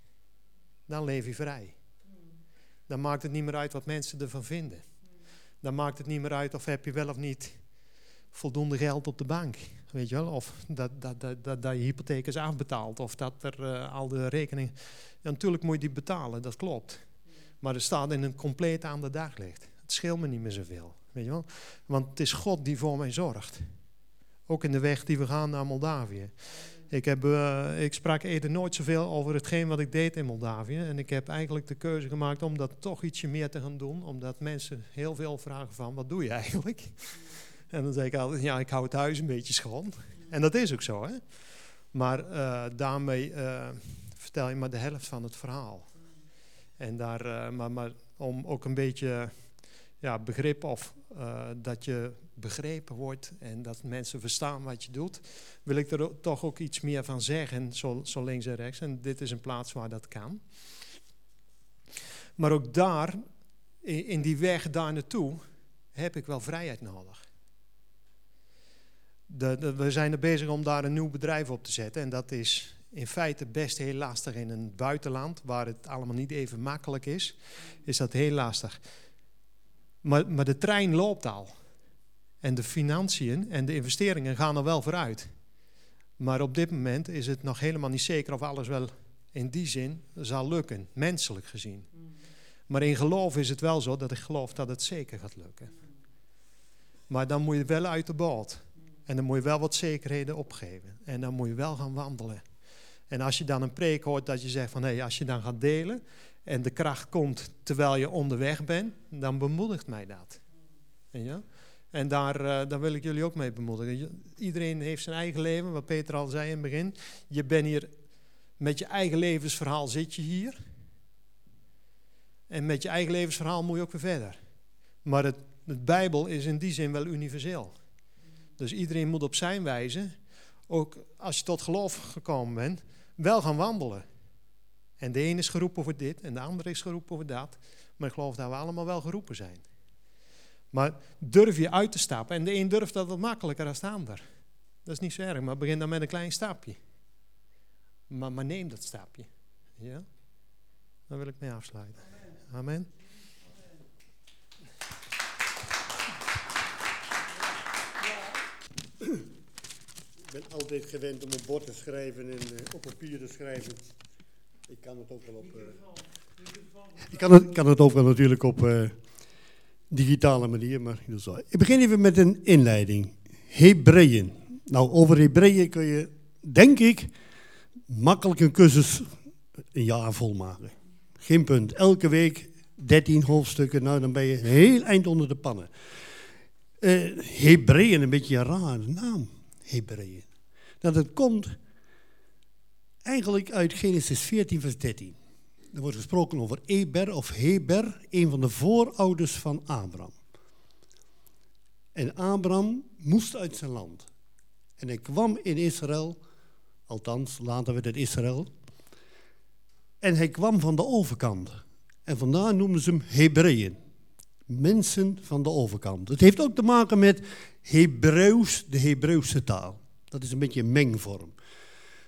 Dan leef je vrij. Dan maakt het niet meer uit wat mensen ervan vinden dan maakt het niet meer uit of heb je wel of niet voldoende geld op de bank. Weet je wel? Of dat, dat, dat, dat, je hypotheek is afbetaald. Of dat er uh, al de rekeningen... Ja, natuurlijk moet je die betalen, dat klopt. Maar er staat in een compleet aan de daglicht. Het scheelt me niet meer zoveel. Weet je wel? Want het is God die voor mij zorgt. Ook in de weg die we gaan naar Moldavië. Ik, heb, uh, ik sprak eerder nooit zoveel over hetgeen wat ik deed in Moldavië. En ik heb eigenlijk de keuze gemaakt om dat toch ietsje meer te gaan doen. Omdat mensen heel veel vragen van, wat doe je eigenlijk? En dan zeg ik altijd, ja, ik hou het huis een beetje schoon. En dat is ook zo, hè. Maar uh, daarmee uh, vertel je maar de helft van het verhaal. En daar, maar, maar om ook een beetje ja, begrip of dat je begrepen wordt en dat mensen verstaan wat je doet, wil ik er toch ook iets meer van zeggen, zo, zo links en rechts. En dit is een plaats waar dat kan. Maar ook daar, in die weg daar naartoe, heb ik wel vrijheid nodig. De, we zijn er bezig om daar een nieuw bedrijf op te zetten. En dat is in feite best heel lastig in een buitenland, waar het allemaal niet even makkelijk is. Is dat heel lastig. Maar, maar de trein loopt al. En de financiën en de investeringen gaan er wel vooruit. Maar op dit moment is het nog helemaal niet zeker of alles wel in die zin zal lukken, menselijk gezien. Maar in geloof is het wel zo dat ik geloof dat het zeker gaat lukken. Maar dan moet je wel uit de boot. En dan moet je wel wat zekerheden opgeven. En dan moet je wel gaan wandelen. En als je dan een preek hoort dat je zegt van hé, als je dan gaat delen en de kracht komt terwijl je onderweg bent, dan bemoedigt mij dat. Ja? En daar, uh, wil ik jullie ook mee bemoedigen. Iedereen heeft zijn eigen leven, wat Peter al zei in het begin. Je bent hier, met je eigen levensverhaal zit je hier. En met je eigen levensverhaal moet je ook weer verder. Maar het, het Bijbel is in die zin wel universeel. Dus iedereen moet op zijn wijze, ook als je tot geloof gekomen bent, wel gaan wandelen. En de ene is geroepen voor dit en de andere is geroepen voor dat. Maar ik geloof dat we allemaal wel geroepen zijn. Maar durf je uit te stappen. En de een durft dat wat makkelijker dan de ander. Dat is niet zo erg, maar begin dan met een klein stapje. Maar, neem dat stapje. Ja? Dan wil ik mee afsluiten. Amen. Ik ben altijd gewend om op bord te schrijven en uh, op papier te schrijven. Ik kan het ook wel op. Uh, ik kan het, kan het ook wel natuurlijk op uh, digitale manier, maar ik begin even met een inleiding. Hebreeën. Nou, over Hebreeën kun je, denk ik, makkelijk een cursus een jaar volmaken. Geen punt. Elke week 13 hoofdstukken, nou dan ben je heel eind onder de pannen. Uh, Hebreeën, een beetje een rare naam, Hebreeën. Dat het komt eigenlijk uit Genesis 14, vers 13. Er wordt gesproken over Eber of Heber, een van de voorouders van Abraham. En Abraham moest uit zijn land. En hij kwam in Israël, althans later werd het Israël. En hij kwam van de overkant. En vandaar noemden ze hem Hebreeën. Mensen van de overkant. Het heeft ook te maken met Hebreeuws, de Hebreeuwse taal. Dat is een beetje een mengvorm.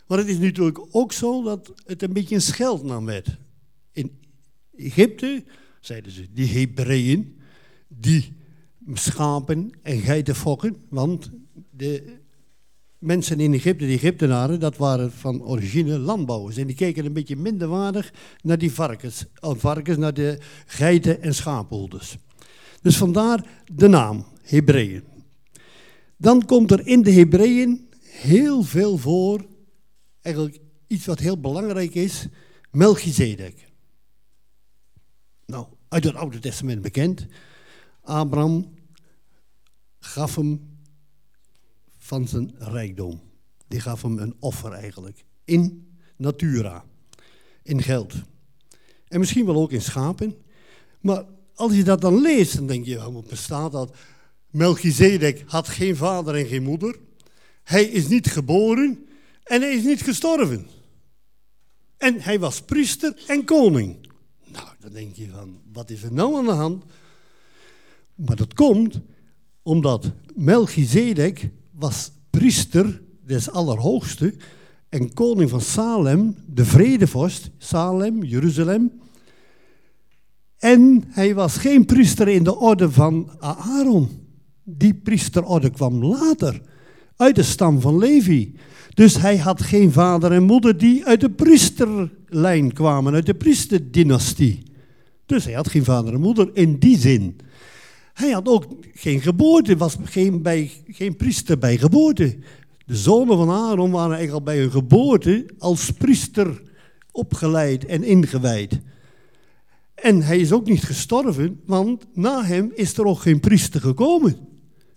Maar het is natuurlijk ook zo dat het een beetje een scheldnaam werd. In Egypte zeiden ze, die Hebreeën, die schapen en geiten fokken, want de mensen in Egypte, de Egyptenaren, dat waren van origine landbouwers. En die keken een beetje minderwaardig naar die varkens, varkens naar de geiten en schaapholders. Dus vandaar de naam, Hebreeën. Dan komt er in de Hebreeën heel veel voor, eigenlijk iets wat heel belangrijk is, Melchizedek. Nou, uit het Oude Testament bekend. Abraham gaf hem van zijn rijkdom. Die gaf hem een offer eigenlijk. In natura. In geld. En misschien wel ook in schapen. Maar als je dat dan leest, dan denk je, hoe bestaat dat? Melchizedek had geen vader en geen moeder. Hij is niet geboren en hij is niet gestorven. En hij was priester en koning. Nou, dan denk je van, wat is er nou aan de hand? Maar dat komt omdat Melchizedek was priester des Allerhoogste en koning van Salem, de vredevorst, Salem, Jeruzalem. En hij was geen priester in de orde van Aaron. Die priesterorde kwam later, uit de stam van Levi. Dus hij had geen vader en moeder die uit de priesterlijn kwamen, uit de priesterdynastie. Dus hij had geen vader en moeder in die zin. Hij had ook geen geboorte, was geen, bij, geen priester bij geboorte. De zonen van Aaron waren eigenlijk al bij hun geboorte als priester opgeleid en ingewijd. En hij is ook niet gestorven, want na hem is er ook geen priester gekomen.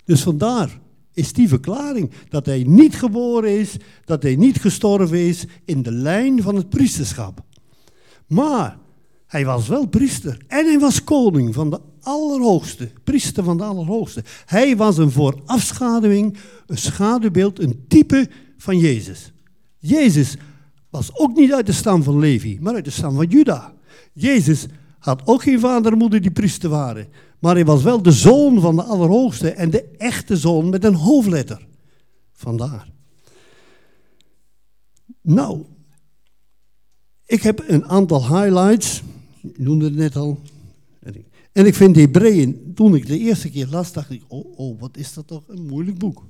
Dus vandaar is die verklaring dat hij niet geboren is, dat hij niet gestorven is in de lijn van het priesterschap. Maar hij was wel priester en hij was koning van de Allerhoogste, priester van de Allerhoogste. Hij was een voorafschaduwing, een schaduwbeeld, een type van Jezus. Jezus was ook niet uit de stam van Levi, maar uit de stam van Juda. Jezus had ook geen vader en moeder die priester waren, maar hij was wel de zoon van de Allerhoogste en de echte zoon met een hoofdletter. Vandaar. Nou, ik heb een aantal highlights. Ik noemde het net al. En ik vind Hebreeën, toen ik de eerste keer las, dacht ik, oh, oh, wat is dat toch een moeilijk boek.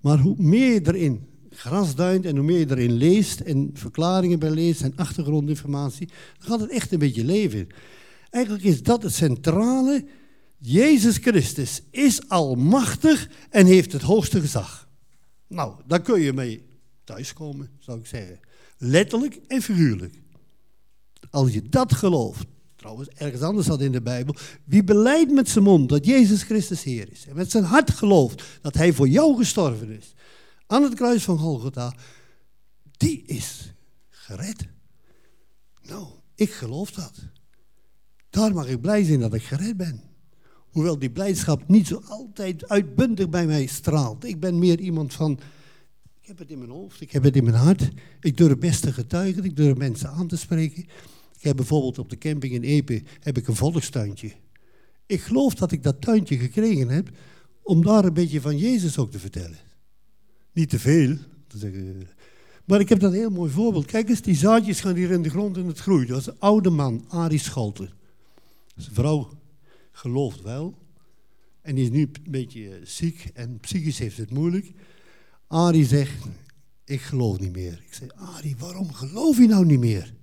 Maar hoe meer je erin grasduint en hoe meer je erin leest en verklaringen bij leest en achtergrondinformatie, dan gaat het echt een beetje leven. Eigenlijk is dat het centrale. Jezus Christus is almachtig en heeft het hoogste gezag. Nou, daar kun je mee thuiskomen, zou ik zeggen. Letterlijk en figuurlijk. Als je dat gelooft, trouwens, ergens anders staat in de Bijbel. Wie beleidt met zijn mond dat Jezus Christus Heer is. En met zijn hart gelooft dat hij voor jou gestorven is. Aan het kruis van Golgotha. Die is gered. Nou, ik geloof dat. Daar mag ik blij zijn dat ik gered ben. Hoewel die blijdschap niet zo altijd uitbundig bij mij straalt. Ik ben meer iemand van, ik heb het in mijn hoofd, ik heb het in mijn hart. Ik durf best te getuigen, ik durf mensen aan te spreken. Ik heb bijvoorbeeld op de camping in Epe heb ik een volkstuintje. Ik geloof dat ik dat tuintje gekregen heb om daar een beetje van Jezus ook te vertellen. Niet te veel, maar ik heb dat een heel mooi voorbeeld. Kijk eens, die zaadjes gaan hier in de grond en het groeit. Dat is een oude man, Arie Scholten. Zijn vrouw gelooft wel. En die is nu een beetje ziek en psychisch heeft het moeilijk. Arie zegt, ik geloof niet meer. Ik zeg, Arie, waarom geloof je nou niet meer?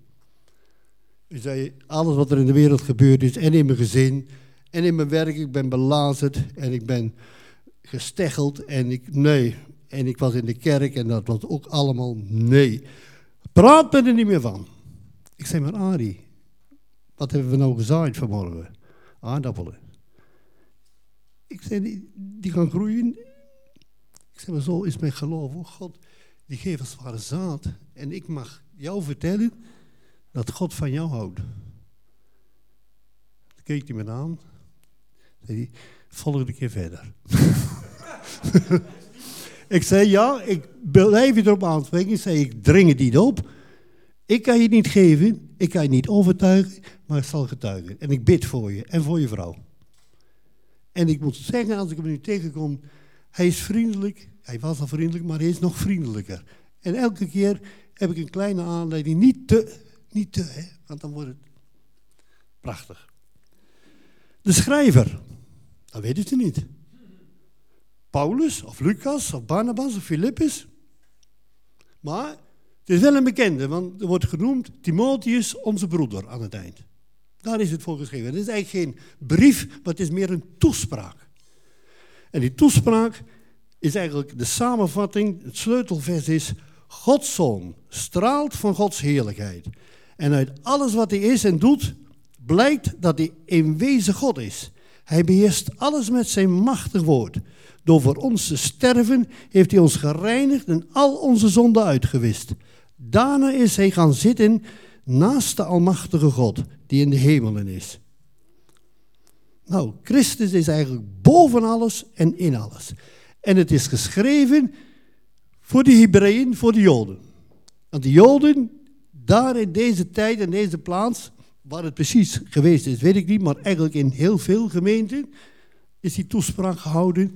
Ik zei, alles wat er in de wereld gebeurd is, en in mijn gezin, en in mijn werk, ik ben belazerd en ik ben gesteggeld en ik, nee. En ik was in de kerk en dat was ook allemaal nee. Praat me er niet meer van. Ik zei, maar Arie, wat hebben we nou gezaaid vanmorgen? Aardappelen. Ik zei, die, die gaan groeien. Ik zei, maar zo is mijn geloof. God, die geeft als ware zaad. En ik mag jou vertellen dat God van jou houdt. Toen keek hij me aan. Zei volgende keer verder. ik zei, ja, ik blijf je erop aanspreken. Ik zei, ik dring het niet op. Ik kan je niet geven, ik kan je niet overtuigen, maar ik zal getuigen. En ik bid voor je en voor je vrouw. En ik moet zeggen, als ik hem nu tegenkom, hij is vriendelijk. Hij was al vriendelijk, maar hij is nog vriendelijker. En elke keer heb ik een kleine aanleiding, niet te, niet te, hè, want dan wordt het prachtig. De schrijver, dat weten ze niet. Paulus of Lucas of Barnabas of Filippus. Maar het is wel een bekende, want er wordt genoemd Timotheus, onze broeder, aan het eind. Daar is het voor geschreven. Het is eigenlijk geen brief, maar het is meer een toespraak. En die toespraak is eigenlijk de samenvatting, het sleutelvers is, Gods zoon straalt van Gods heerlijkheid. En uit alles wat hij is en doet, blijkt dat hij in wezen God is. Hij beheerst alles met zijn machtig woord. Door voor ons te sterven heeft hij ons gereinigd en al onze zonden uitgewist. Daarna is hij gaan zitten naast de Almachtige God, die in de hemelen is. Nou, Christus is eigenlijk boven alles en in alles. En het is geschreven voor de Hebreeën, voor de Joden. Want de Joden, daar in deze tijd en deze plaats, waar het precies geweest is, weet ik niet, maar eigenlijk in heel veel gemeenten is die toespraak gehouden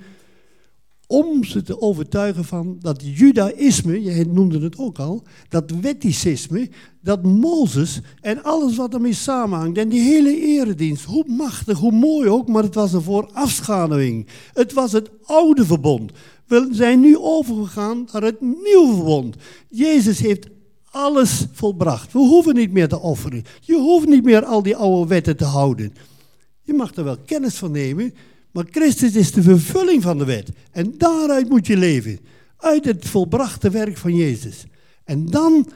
om ze te overtuigen van dat judaïsme, je noemde het ook al, dat wetticisme, dat Mozes en alles wat ermee samenhangt en die hele eredienst, hoe machtig, hoe mooi ook, maar het was een voorafschaduwing. Het was het oude verbond. We zijn nu overgegaan naar het nieuwe verbond. Jezus heeft alles volbracht. We hoeven niet meer te offeren. Je hoeft niet meer al die oude wetten te houden. Je mag er wel kennis van nemen, maar Christus is de vervulling van de wet. En daaruit moet je leven. Uit het volbrachte werk van Jezus. En dan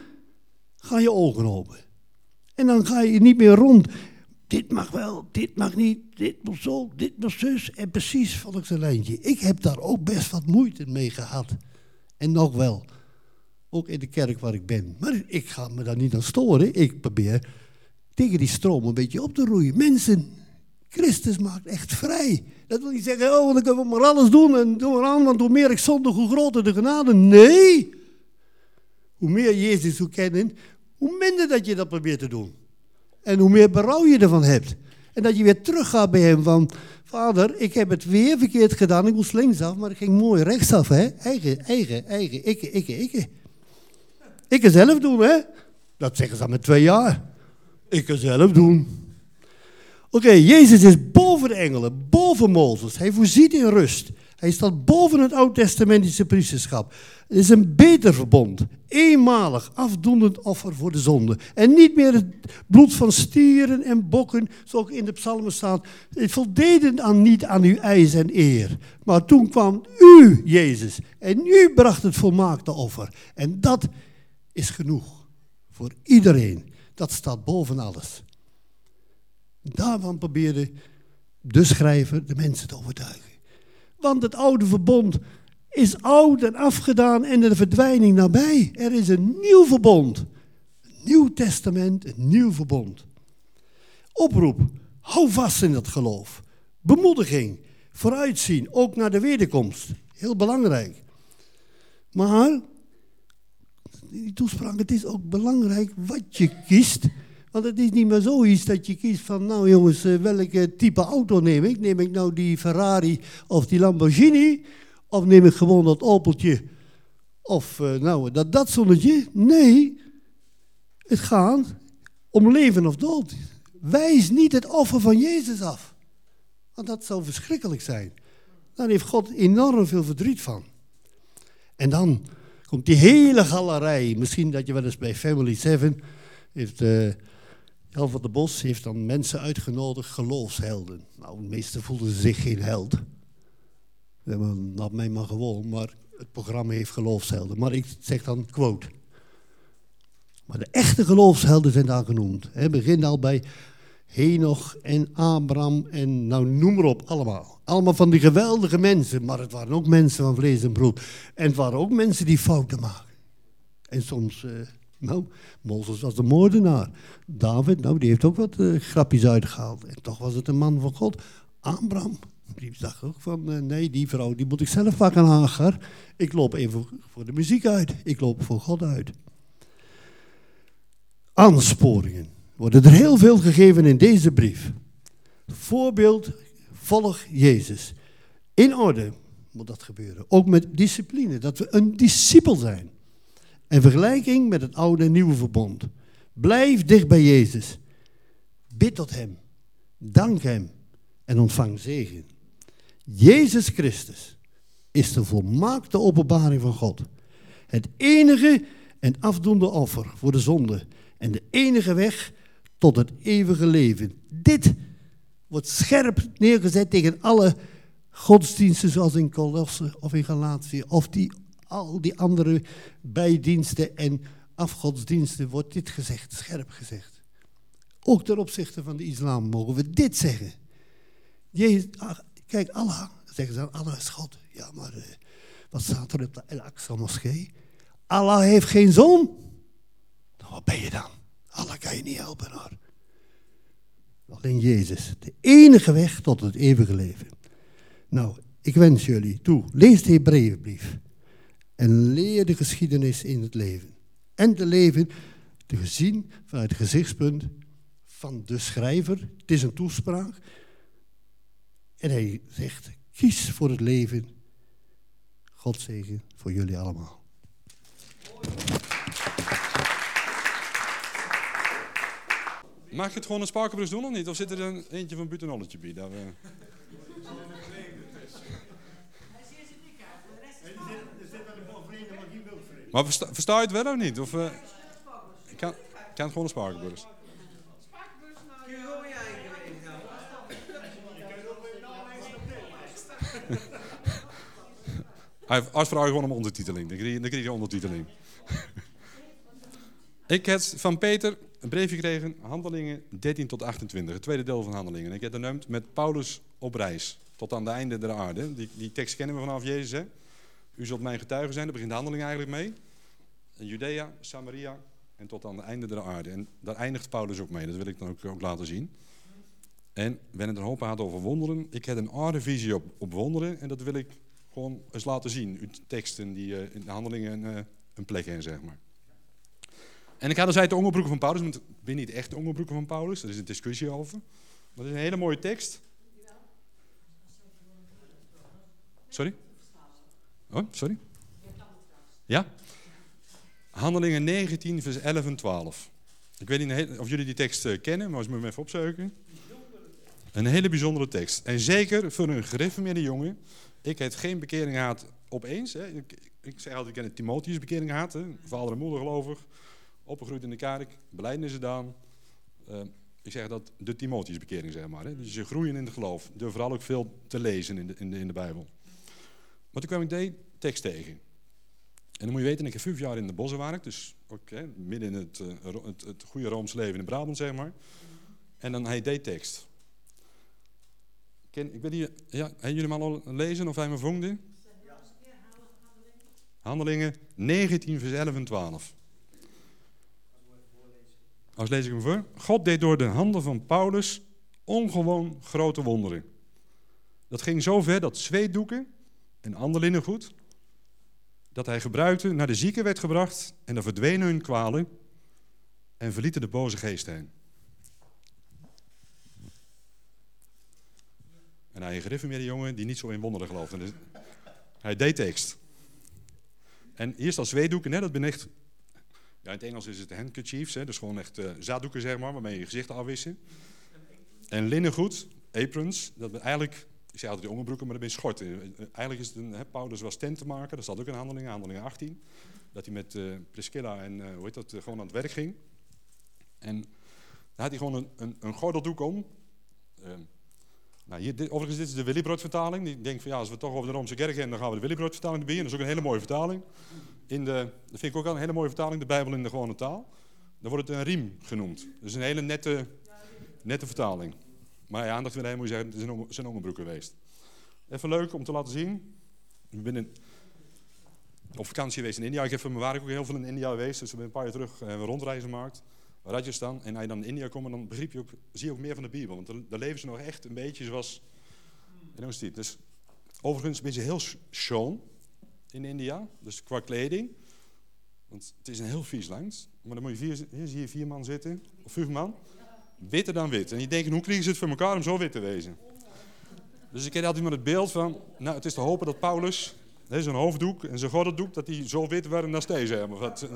ga je ogen open. En dan ga je niet meer rond. Dit mag wel, dit mag niet, dit moet zo, dit moet zus. En precies volgens een lijntje. Ik heb daar ook best wat moeite mee gehad. En nog wel. Ook in de kerk waar ik ben. Maar ik ga me daar niet aan storen. Ik probeer tegen die stroom een beetje op te roeien. Mensen, Christus maakt echt vrij. Dat wil niet zeggen, oh, dan kunnen we maar alles doen en doen we aan, want hoe meer ik zondig, hoe groter de genade. Nee. Hoe meer Jezus zou kennen, hoe minder dat je dat probeert te doen. En hoe meer berouw je ervan hebt. En dat je weer teruggaat bij hem van, vader, ik heb het weer verkeerd gedaan, ik moest linksaf, maar ik ging mooi rechtsaf, hè. Eigen, eigen, eigen, ikke, ikke, ikke. Ik zelf doen, hè. Dat zeggen ze al met twee jaar. Ik zelf doen. Oké, Jezus is boven de engelen, boven Mozes. Hij voorziet in rust. Hij staat boven het Oud-testamentische priesterschap. Het is een beter verbond. Eenmalig afdoendend offer voor de zonde. En niet meer het bloed van stieren en bokken, zoals in de psalmen staat. Het voldeed aan niet aan uw eis en eer. Maar toen kwam u, Jezus. En u bracht het volmaakte offer. En dat is genoeg voor iedereen. Dat staat boven alles. Daarvan probeerde de schrijver de mensen te overtuigen. Want het oude verbond is oud en afgedaan en de verdwijning nabij. Er is een nieuw verbond. Nieuw testament, een nieuw verbond. Oproep, hou vast in dat geloof. Bemoediging, vooruitzien, ook naar de wederkomst. Heel belangrijk. Maar, die toespraak, het is ook belangrijk wat je kiest want het is niet meer zoiets dat je kiest van, nou jongens, eh, welke type auto neem ik? Neem ik nou die Ferrari of die Lamborghini? Of neem ik gewoon dat Opeltje? Of uh, nou, dat dat zonnetje? Nee, het gaat om leven of dood. Wijs niet het offer van Jezus af. Want dat zou verschrikkelijk zijn. Daar heeft God enorm veel verdriet van. En dan komt die hele galerij. Misschien dat je wel eens bij Family 7 heeft... Uh, Jan van der Bos heeft dan mensen uitgenodigd, geloofshelden. Nou, de meesten voelden zich geen held. Dat mij maar gewoon, maar het programma heeft geloofshelden. Maar ik zeg dan quote. Maar de echte geloofshelden zijn daar genoemd. Het begint al bij Henoch en Abraham en nou noem maar op, allemaal. Allemaal van die geweldige mensen, maar het waren ook mensen van vlees en bloed. En het waren ook mensen die fouten maken. En soms, uh, nou, Mozes was de moordenaar. David, nou, die heeft ook wat uh, grapjes uitgehaald. En toch was het een man van God. Abraham, die dacht ook van, uh, nee, die vrouw, die moet ik zelf pakken, Hagar. Ik loop even voor de muziek uit. Ik loop voor God uit. Aansporingen worden er heel veel gegeven in deze brief. Voorbeeld, volg Jezus. In orde moet dat gebeuren. Ook met discipline, dat we een discipel zijn. En vergelijking met het oude en nieuwe verbond. Blijf dicht bij Jezus. Bid tot Hem. Dank Hem. En ontvang zegen. Jezus Christus is de volmaakte openbaring van God. Het enige en afdoende offer voor de zonde. En de enige weg tot het eeuwige leven. Dit wordt scherp neergezet tegen alle godsdiensten zoals in Colosse of in Galatië of die, al die andere bijdiensten en afgodsdiensten wordt dit gezegd, scherp gezegd. Ook ten opzichte van de islam mogen we dit zeggen. Jezus, ah, kijk, Allah, zeggen ze, Allah is God. Ja, maar uh, wat staat er op de Al-Aqsa moskee? Allah heeft geen zoon. Nou, wat ben je dan? Allah kan je niet helpen hoor. Alleen Jezus, de enige weg tot het eeuwige leven. Nou, ik wens jullie toe, lees de Hebreeënbrief en leer de geschiedenis in het leven. En te leven te gezien vanuit het gezichtspunt van de schrijver. Het is een toespraak. En hij zegt, kies voor het leven. God zegen voor jullie allemaal. Mag je het gewoon een spakenbrus doen of niet? Of zit er een eentje van Butenolletje bij? Dat we... Maar versta, je het wel of niet? Of, uh, ik, kan, ik kan het gewoon een spakenbrus. Als vraag gewoon om ondertiteling. Dan krijg je, dan je ondertiteling. ik heb van Peter een briefje gekregen, Handelingen 13 tot 28, het tweede deel van Handelingen. Ik heb het met Paulus op reis, tot aan de einde der aarde. Die, die tekst kennen we vanaf Jezus. Hè? U zult mijn getuigen zijn, daar begint de handeling eigenlijk mee. In Judea, Samaria en tot aan de einde der aarde. En daar eindigt Paulus ook mee, dat wil ik dan ook, ook laten zien. En we het er hoop gehad over wonderen. Ik heb een aarde visie op, op wonderen en dat wil ik gewoon eens laten zien. Uw teksten die uh, in de handelingen uh, een plek hebben, zeg maar. En ik had dus uit de onderbroeken van Paulus, want ik ben niet echt de onderbroeken van Paulus, er is een discussie over. Maar het is een hele mooie tekst. Sorry? Oh, sorry? Ja? Handelingen 19, vers 11 en 12. Ik weet niet of jullie die tekst eh, kennen, maar als we hem even opzoeken. Een hele bijzondere tekst. En zeker voor een gereformeerde jongen. Ik heb geen bekering gehad opeens. Hè. Ik, ik zeg altijd, ik een Timotheus bekering gehad. Vader en moeder gelovig opgegroeid in de kerk, beleidenissen gedaan. Uh, ik zeg dat de Timotheusbekering, zeg maar. Hè. Dus je groeien in het geloof. Door vooral ook veel te lezen in de, in de, in de Bijbel. Maar toen kwam ik deze tekst tegen. En dan moet je weten, ik heb vijf jaar in de bossen gewerkt. Dus hè, midden in het, uh, het, goede Roomse leven in Brabant, zeg maar. En dan hij deze tekst. Ken, ik weet niet, ja, hebben jullie hem al lezen of hij me vonden? Handelingen 19, vers 11 en 12. Als lees ik hem voor. God deed door de handen van Paulus ongewoon grote wonderen. Dat ging zo ver dat zweetdoeken en ander linnengoed, dat hij gebruikte, naar de zieken werd gebracht en dan verdwenen hun kwalen en verlieten de boze geest heen. En hij gereformeerde jongen die niet zo in wonderen geloofde. Dus hij deed tekst. En hier staat zweetdoeken, hè, dat ben echt ja, in het Engels is het handkerchiefs, hè, dus gewoon echt uh, zaaddoeken zeg maar, waarmee je je gezicht afwissen. En linnengoed, aprons, dat eigenlijk, ik zei altijd die onderbroeken, maar dat ben schorten. Eh, eh, eigenlijk is het een, hè, Paulus was tent te maken, dat zat ook in handelingen, handelingen 18. Dat hij met uh, Priscilla en uh, hoe heet dat, gewoon aan het werk ging. En had hij gewoon een, een, een gordeldoek om. Nou, hier, overigens, dit is de Willybrood-vertaling. Ik denk van ja, als we toch over de Romeinse kerk hebben, dan gaan we de Willybrood-vertaling erbij. Dat is ook een hele mooie vertaling. In de, dat vind ik ook een hele mooie vertaling, de Bijbel in de gewone taal. Dan wordt het een riem genoemd. Dus een hele nette, nette vertaling. Maar ja, aandacht wil moet je zeggen, het is zijn onderbroek geweest. Even leuk om te laten zien. Ik ben in, op vakantie geweest in India. Ik heb van werk ook heel veel in India geweest. Dus we zijn een paar jaar terug uh, een rondreizen gemaakt. Rajasthan. En als je dan in India komt, dan begrijp je ook, zie je ook meer van de Bijbel. Want daar leven ze nog echt een beetje zoals in ons tijd. Dus overigens ben ze heel schoon in India. Dus qua kleding. Want het is een heel vies land. Maar dan moet je vier, hier zie je vier man zitten. Of vijf man. Witter dan wit. En je denkt, hoe krijgen ze het voor elkaar om zo wit te wezen? Dus ik heb altijd maar het beeld van, nou het is te hopen dat Paulus, zijn hoofddoek en zijn gordeldoek, dat die zo wit waren als deze hebben. Wat.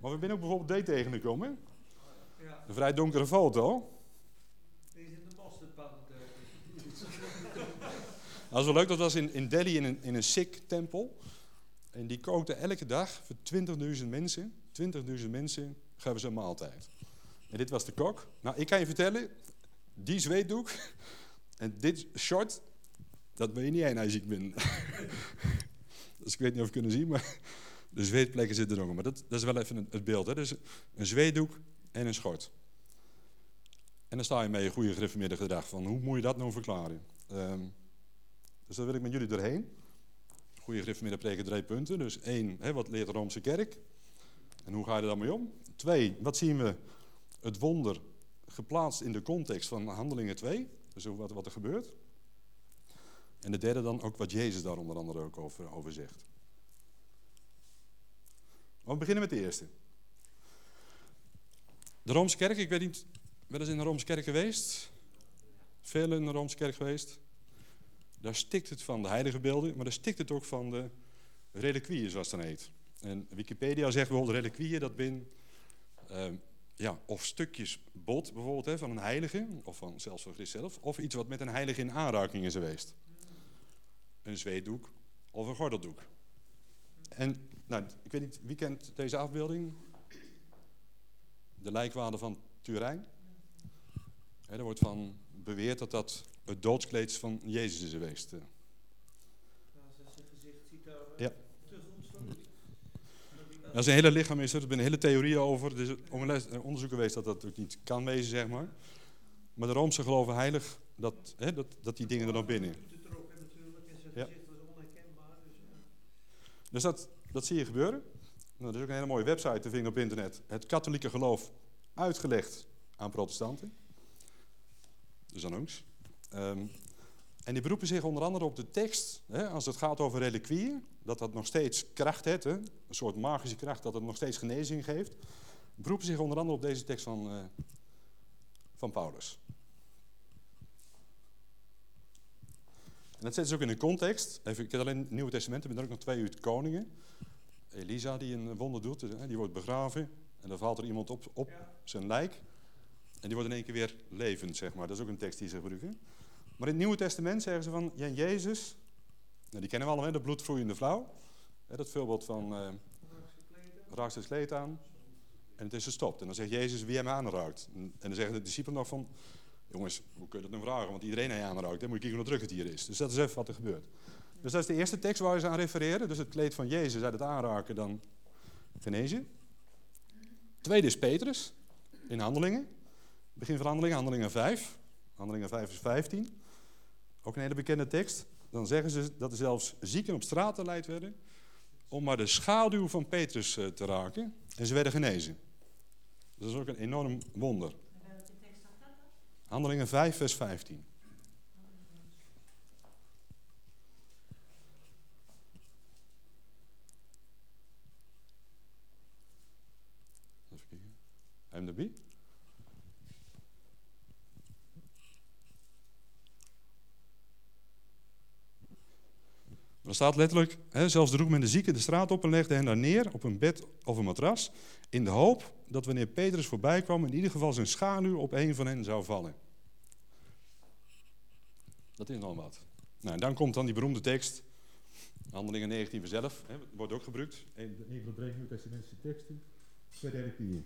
Maar we zijn ook bijvoorbeeld deze tegengekomen. Een vrij donkere foto. Dat is wel leuk, dat was in, in Delhi in een, in een Sikh-tempel. En die kookten elke dag voor 20.000 mensen, 20.000 mensen, gaven ze een maaltijd. En dit was de kok. Nou, ik kan je vertellen, die zweetdoek en dit short, dat ben je niet één als ik ben. dus ik weet niet of je kunnen zien, maar de zweetplekken zitten er nog. Maar dat, dat is wel even het beeld. Hè? Dus een zweetdoek en een schort. En dan sta je mee een goede gereformeerde gedrag van hoe moet je dat nou verklaren? Um, dus daar wil ik met jullie doorheen. Goede gereformeerde preken drie punten. Dus één, hè, wat leert de Romeinse kerk? En hoe ga je er dan mee om? Twee, wat zien we het wonder geplaatst in de context van Handelingen 2? Dus wat, wat er gebeurt. En de derde dan ook wat Jezus daar onder andere ook over, zegt. we beginnen met de eerste. De Roomse kerk, ik weet niet, wel eens in de Roomse kerk geweest? Veel in de Roomse kerk geweest? Daar stikt het van de heilige beelden, maar daar stikt het ook van de reliquieën, zoals het heet. En Wikipedia zegt bijvoorbeeld reliquieën, dat bin uh, ja, of stukjes bot bijvoorbeeld hè, van een heilige, of van, zelfs van Christus zelf, of iets wat met een heilige in aanraking is geweest. Een zweetdoek of een gordeldoek. En nou, ik weet niet, wie kent deze afbeelding? De lijkwade van Turijn. er wordt van beweerd dat dat het doodskleed van Jezus is geweest. Ja. Ja. Dat is een hele lichaam is er, er zijn hele theorieën over. Er is onderzoek geweest dat dat ook niet kan wezen, zeg maar. Maar de Roomse geloven heilig dat, hè, dat, dat die dingen er nog binnen. Ja. Dus dat, dat zie je gebeuren. Nou, er is ook een hele mooie website te vinden op internet. Het katholieke geloof uitgelegd aan protestanten. Dus dan ook. Um, en die beroepen zich onder andere op de tekst, hè, als het gaat over reliquieën, dat dat nog steeds kracht heeft, hè, een soort magische kracht, dat het nog steeds genezing geeft. Beroepen zich onder andere op deze tekst van, uh, van Paulus. En dat zet ze ook in een context. Even, ik heb alleen het Nieuwe Testament, er zijn ook nog twee uit koningen. Elisa die een wonder doet, die wordt begraven. En dan valt er iemand op, op zijn lijk. En die wordt in één keer weer levend, zeg maar. Dat is ook een tekst die ze gebruiken. Maar in het Nieuwe Testament zeggen ze van, ja, Jezus, nou, die kennen we allemaal, de bloedvloeiende vrouw. dat voorbeeld van, uh, raakt zijn kleed aan en het is gestopt. En dan zegt Jezus, wie hem aanraakt? En, dan zeggen de discipelen nog van, jongens, hoe kun je dat nou vragen? Want iedereen hij aanraakt, dan moet je kijken hoe druk het hier is. Dus dat is even wat er gebeurt. Dus dat is de eerste tekst waar ze aan refereren. Dus het kleed van Jezus uit het aanraken, dan genezen. Tweede is Petrus, in Handelingen. Begin van Handelingen, Handelingen 5. Handelingen 5 is 15. Ook een hele bekende tekst. Dan zeggen ze dat er zelfs zieken op straat geleid werden om maar de schaduw van Petrus eh, te raken. En ze werden genezen. Dat is ook een enorm wonder. Handelingen 5, vers 15. Even kijken. Hem Er staat letterlijk, hè, zelfs droeg men de zieke de straat op en legde hen daar neer op een bed of een matras. In de hoop dat wanneer Petrus voorbij kwam, in ieder geval zijn schaduw op een van hen zou vallen. Dat is nog wat. Nou, en dan komt dan die beroemde tekst, Handelingen 19 zelf, hè, wordt ook gebruikt. Een van de drie Nieuw-Testamentische teksten, twee derde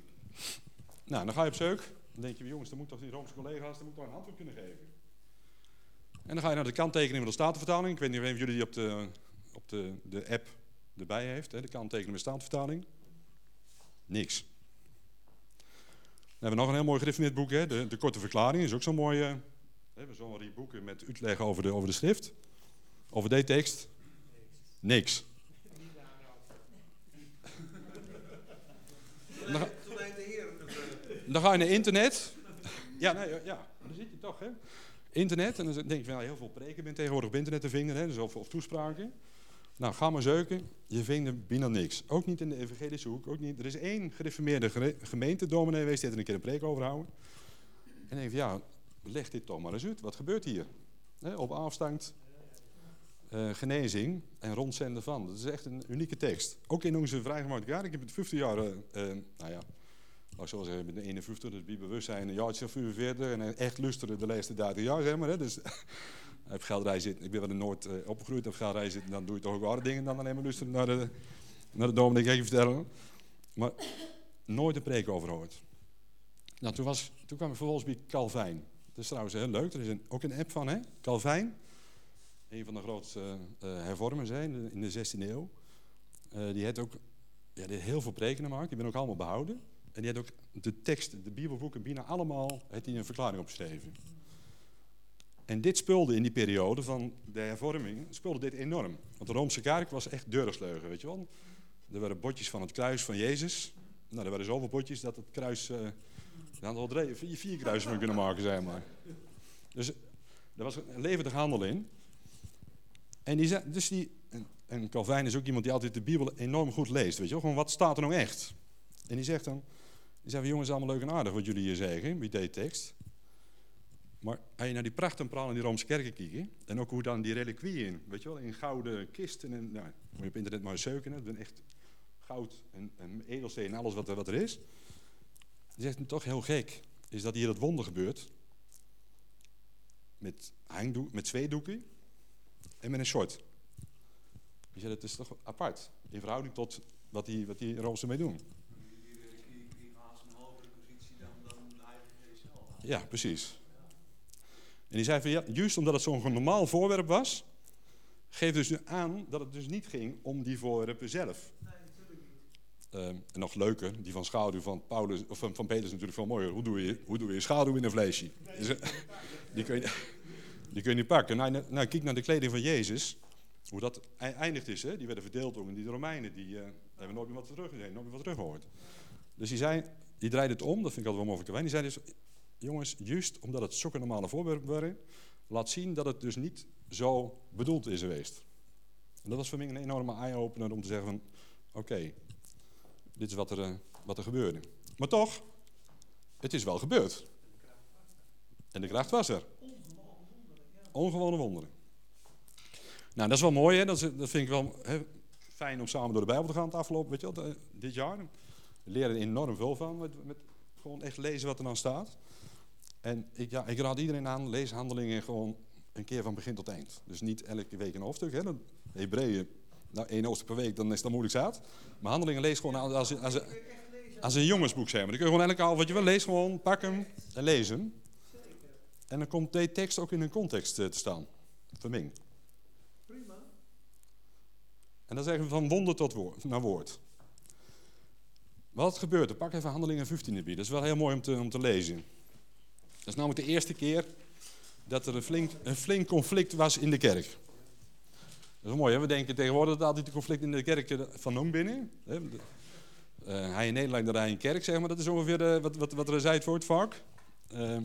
Nou, dan ga je op zeuk. Dan denk je, jongens, dan moet toch die Romeinse collega's dan moet toch een antwoord kunnen geven. En dan ga je naar de kanttekening van de Statenvertaling. Ik weet niet of jullie die op de, op de, de app erbij heeft, hè, de kanttekening van de Statenvertaling. Niks. Dan hebben we nog een heel mooi gedefinieerd boek, hè, de, de Korte Verklaring. is ook zo'n mooie. Uh, we hebben zo'n boeken met uitleg over de, over de schrift. Over deze tekst. Niks. Dan ga, dan ga je naar internet. Ja, nee, ja, dan zit je toch, hè. Internet, en dan denk je van, heel veel preken bent tegenwoordig op internet te vinden, hè, dus of, of toespraken. Nou, ga maar zeuken, je vindt er bijna niks. Ook niet in de evangelische hoek, ook niet. Er is één gereformeerde gemeente, dominee geweest, die er een keer een preek over houden. En denk je, ja, leg dit toch maar eens uit. Wat gebeurt hier? op afstand, uh, genezing en rondzenden van. Dat is echt een unieke tekst. Ook in onze vrijgemaakte jaar. Ik heb het 15 jaar, uh, nou ja, ik zo zeggen, met de 51, dus bewustzijn, een jaartje of 45. En echt lusteren de laatste 30 jaar, zeg maar. Hè. Dus op Gelderij zitten, ik ben wel in Noord uh, opgegroeid, op Gelderij zitten, dan doe je toch ook andere dingen dan alleen maar lusteren naar de, naar de dominee, vertellen. Maar nooit een preek over gehoord. Nou, toen, was, toen kwam ik vervolgens bij Calvijn. Dat is trouwens heel leuk, er is een, ook een app van, hè? Calvijn. Een van de grootste uh, hervormers in, de, 16e eeuw. Uh, die heeft ook ja, die heel veel preken gemaakt, die ben ook allemaal behouden. En die had ook de tekst, de Bibelboeken, bijna allemaal, heeft hij een verklaring opgeschreven. En dit speelde in die periode van de hervorming, speelde dit enorm. Want de Romeinse kerk was echt deursleugen, weet je wel. Er waren botjes van het kruis van Jezus. Nou, er waren zoveel botjes dat het kruis... Uh, had er vier, vier kruisen van kunnen maken, zeg maar. Dus er was een levendige handel in. En die dus die, en Calvijn is ook iemand die altijd de Bijbel enorm goed leest, weet je wel. Gewoon, wat staat er nou echt? En die zegt dan, die zeggen, jongens, allemaal leuk en aardig wat jullie hier zeggen, bij deze tekst. Maar als je naar die pracht en praal in die Romeinse kerken kijkt, en ook hoe dan die reliquieën, weet je wel, in gouden kisten, en, nou, moet je op internet maar zeuken, het echt goud en, en edelsteen en alles wat er, wat er is. Die zegt, toch heel gek, is dat hier dat wonder gebeurt, met, hangdoek, met zweedoeken en met een short. Die zegt, het is toch apart, in verhouding tot wat die, wat die Romeinse mee doen. Ja, precies. En die zei van ja, juist omdat het zo'n normaal voorwerp was, geeft dus nu aan dat het dus niet ging om die voorwerpen zelf. Nee, natuurlijk niet. Uh, en nog leuker, die van schaduw van, Paulus, of van, van Petrus natuurlijk veel mooier. Hoe doe je, hoe doe je schaduw in een vleesje? Nee, dus, die, kun je, die kun je niet pakken. Nou, nou, nou, kijk naar de kleding van Jezus. Hoe dat eindigt is. Hè? Die werden verdeeld onder die Romeinen. Die uh, hebben nooit meer wat terug nooit meer wat teruggehoord. Dus die zei, die draaide het om, dat vind ik altijd wel mooi Die zei dus, jongens, juist omdat het zulke normale voorwerpen waren, laat zien dat het dus niet zo bedoeld is geweest. En dat was voor mij een enorme eye-opener om te zeggen van, oké, dit is wat er, eh, wat er gebeurde. Maar toch, het is wel gebeurd. En de kracht was er. Ongewone wonderen. Nou, dat is wel mooi, hè? Dat, dat vind ik wel hè, fijn om samen door de Bijbel te gaan het afgelopen, weet je wel, dit jaar. We leren er enorm veel van, met gewoon echt lezen wat er dan staat. En ik, ja, ik raad iedereen aan, lees handelingen gewoon een keer van begin tot eind. Dus niet elke week een hoofdstuk. Hè. Hebreeën, nou één hoofdstuk per week, dan is dat moeilijk zaad. Maar handelingen lees gewoon als, als, als, als een jongensboek, zeg maar. Dan kun je gewoon elke al wat je wil, lees gewoon, pak hem en lees hem. En dan komt deze tekst ook in een context eh, te staan. Verming. Prima. En dan zeggen we van wonder tot woord, naar woord. Wat gebeurt er? Pak even handelingen 15 erbij. Dat is wel heel mooi om te, om te lezen. Dat is namelijk de eerste keer dat er een flink, een flink conflict was in de kerk. Dat is mooi, hè? we denken tegenwoordig dat altijd een conflict in de kerk van Noem binnen. Hè? Uh, hij in Nederland, dat hij in kerk, zeg maar. Dat is ongeveer de, wat, wat, wat er zei het vaak. Uh,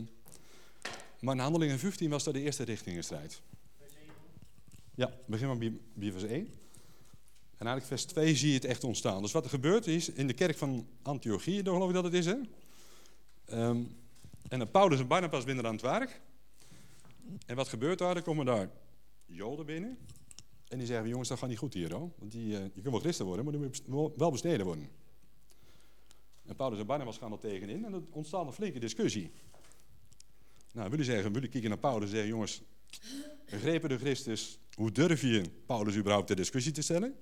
maar in Handelingen 15 was dat de eerste richtingenstrijd. Ja, begin maar bij, vers 1. En eigenlijk vers 2 zie je het echt ontstaan. Dus wat er gebeurt is, in de kerk van Antiochië, geloof ik dat het is, hè? Um, en dan Paulus en Barnabas binnen aan het werk. En wat gebeurt daar? Er komen daar Joden binnen. En die zeggen, jongens, dat gaat niet goed hier. Hoor. Want die, uh, je kunt wel christen worden, maar dan moet wel besneden worden. En Paulus en Barnabas gaan er tegenin en er ontstaat een flinke discussie. Nou, jullie zeggen, jullie kijken naar Paulus en zeggen, jongens, grepen de Christus, hoe durf je Paulus überhaupt ter discussie te stellen?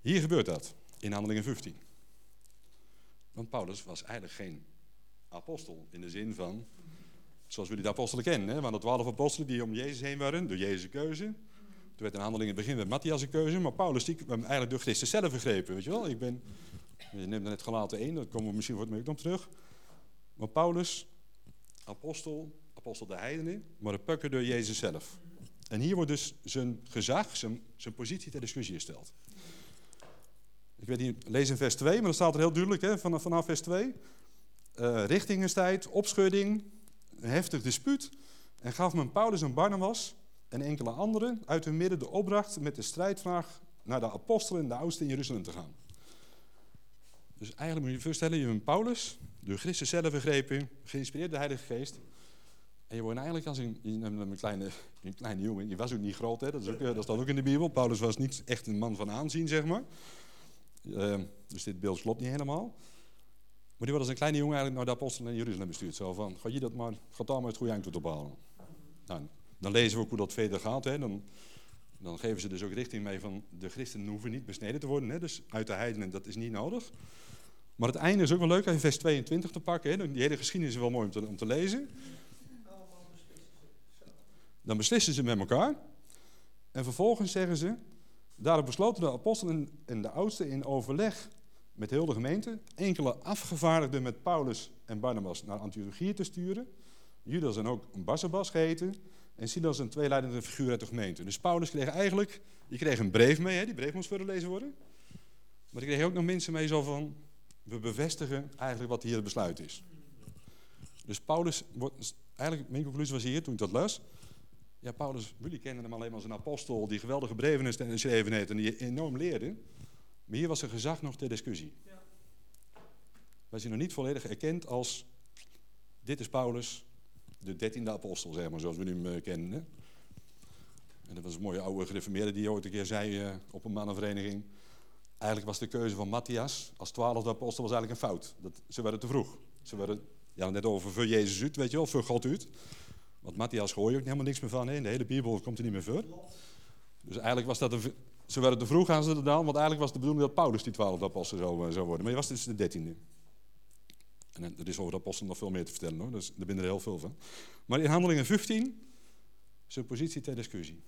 Hier gebeurt dat, in Handelingen 15. Want Paulus was eigenlijk geen apostel. In de zin van, zoals jullie de apostelen kennen. Hè? Want de twaalf apostelen die om Jezus heen waren, door Jezus' keuze. Toen werd een handeling in het begin met Matthias' keuze, maar Paulus die eigenlijk door Christus zelf begrepen. Weet je wel? Ik ben, je neemt net gelaten één, daar komen we misschien voor het nog terug. Maar Paulus, apostel, apostel de heidenen, maar een pukker door Jezus zelf. En hier wordt dus zijn gezag, zijn, zijn positie ter discussie gesteld. Ik weet niet, lees in vers 2, maar dan staat er heel duidelijk hè, vanaf, vanaf vers 2. Uh, richtingenstijd, opschudding, een heftig dispuut. En gaf men Paulus en Barnabas en enkele anderen uit hun midden de opdracht met de strijdvraag naar de apostelen en de oudsten in Jeruzalem te gaan. Dus eigenlijk moet je je voorstellen, je bent Paulus, door Christus zelf begrepen, geïnspireerd door de Heilige Geest. En je wordt eigenlijk als een, een, kleine, een kleine jongen, je was ook niet groot, hè? Dat, is ook, dat staat ook in de Bijbel. Paulus was niet echt een man van aanzien, zeg maar. Uh, dus dit beeld klopt niet helemaal. Maar die wordt als een kleine jongen eigenlijk naar de apostelen in Jeruzalem bestuurd. Zo van, ga je dat maar, ga daar maar het goede eind toe ophalen. Nou, dan lezen we ook hoe dat verder gaat. Hè? Dan, dan geven ze dus ook richting mee van, de christenen hoeven niet besneden te worden. Hè? Dus uit de heidenen, dat is niet nodig. Maar het einde is ook wel leuk, even vers 22 te pakken. Hè? Die hele geschiedenis is wel mooi om te, om te lezen. Dan beslissen ze met elkaar. En vervolgens zeggen ze, daarop besloten de apostelen en de oudsten in overleg met heel de gemeente enkele afgevaardigden met Paulus en Barnabas naar Antiochië te sturen. Judas en ook Barsabbas geheten. En Silas een tweeleidende figuur uit de gemeente. Dus Paulus kreeg eigenlijk, die kreeg een brief mee, hè, die brief moest voorgelezen worden. Maar die kreeg ook nog mensen mee zo van, we bevestigen eigenlijk wat hier het besluit is. Dus Paulus, wordt, eigenlijk mijn conclusie was hier toen ik dat las. Ja, Paulus, jullie kennen hem alleen maar als een apostel die geweldige brieven geschreven heeft en die enorm leerde. Maar hier was er gezag nog ter discussie. Ja. Wij zijn nog niet volledig erkend als, dit is Paulus, de dertiende apostel, zeg maar, zoals we hem uh, kennen. Hè? En dat was een mooie oude gereformeerde die ooit een keer zei uh, op een mannenvereniging. Eigenlijk was de keuze van Matthias als twaalfde apostel was eigenlijk een fout. Dat, ze werden te vroeg. Ze werden ja, net over voor Jezus uit, weet je wel, voor God uit. Want Matthias hoor je ook helemaal niks meer van. Hè? In de hele Bijbel komt er niet meer voor. Dus eigenlijk was dat een, ze werden te vroeg aan ze gedaan, want eigenlijk was de bedoeling dat Paulus die twaalfde apostel zou, eh, worden. Maar hij was dus de dertiende. En er is over de apostel nog veel meer te vertellen hoor, dus daar binnen er heel veel van. Maar in Handelingen 15 zijn positie ter discussie.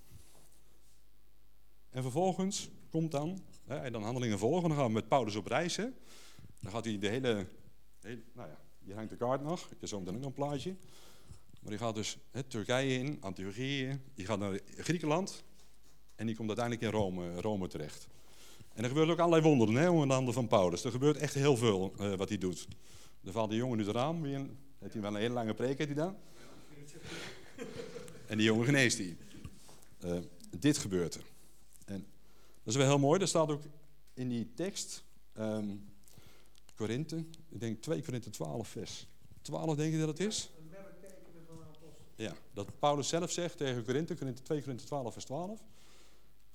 En vervolgens komt dan, hè, en dan handelingen volgen, dan gaan we met Paulus op reis. Dan gaat hij de hele, nou ja, hier hangt de kaart nog, ik heb zo meteen ook nog een plaatje. Maar die gaat dus hè, Turkije in, Antiochië, die gaat naar Griekenland, en die komt uiteindelijk in Rome, Rome terecht. En er gebeurt ook allerlei wonderen hè, onder de handen van Paulus. Er gebeurt echt heel veel uh, wat hij doet. Er valt die jongen nu het raam. Heeft hij wel een hele lange preek heeft hij dan? En die jongen geneest hij. Uh, dit gebeurt er. En dat is wel heel mooi. Er staat ook in die tekst, um, Korinthe, ik denk 2 Korinthe 12 vers 12 denk je dat het is? Ja, dat Paulus zelf zegt tegen Korinthe 2 Korinthe 12 vers 12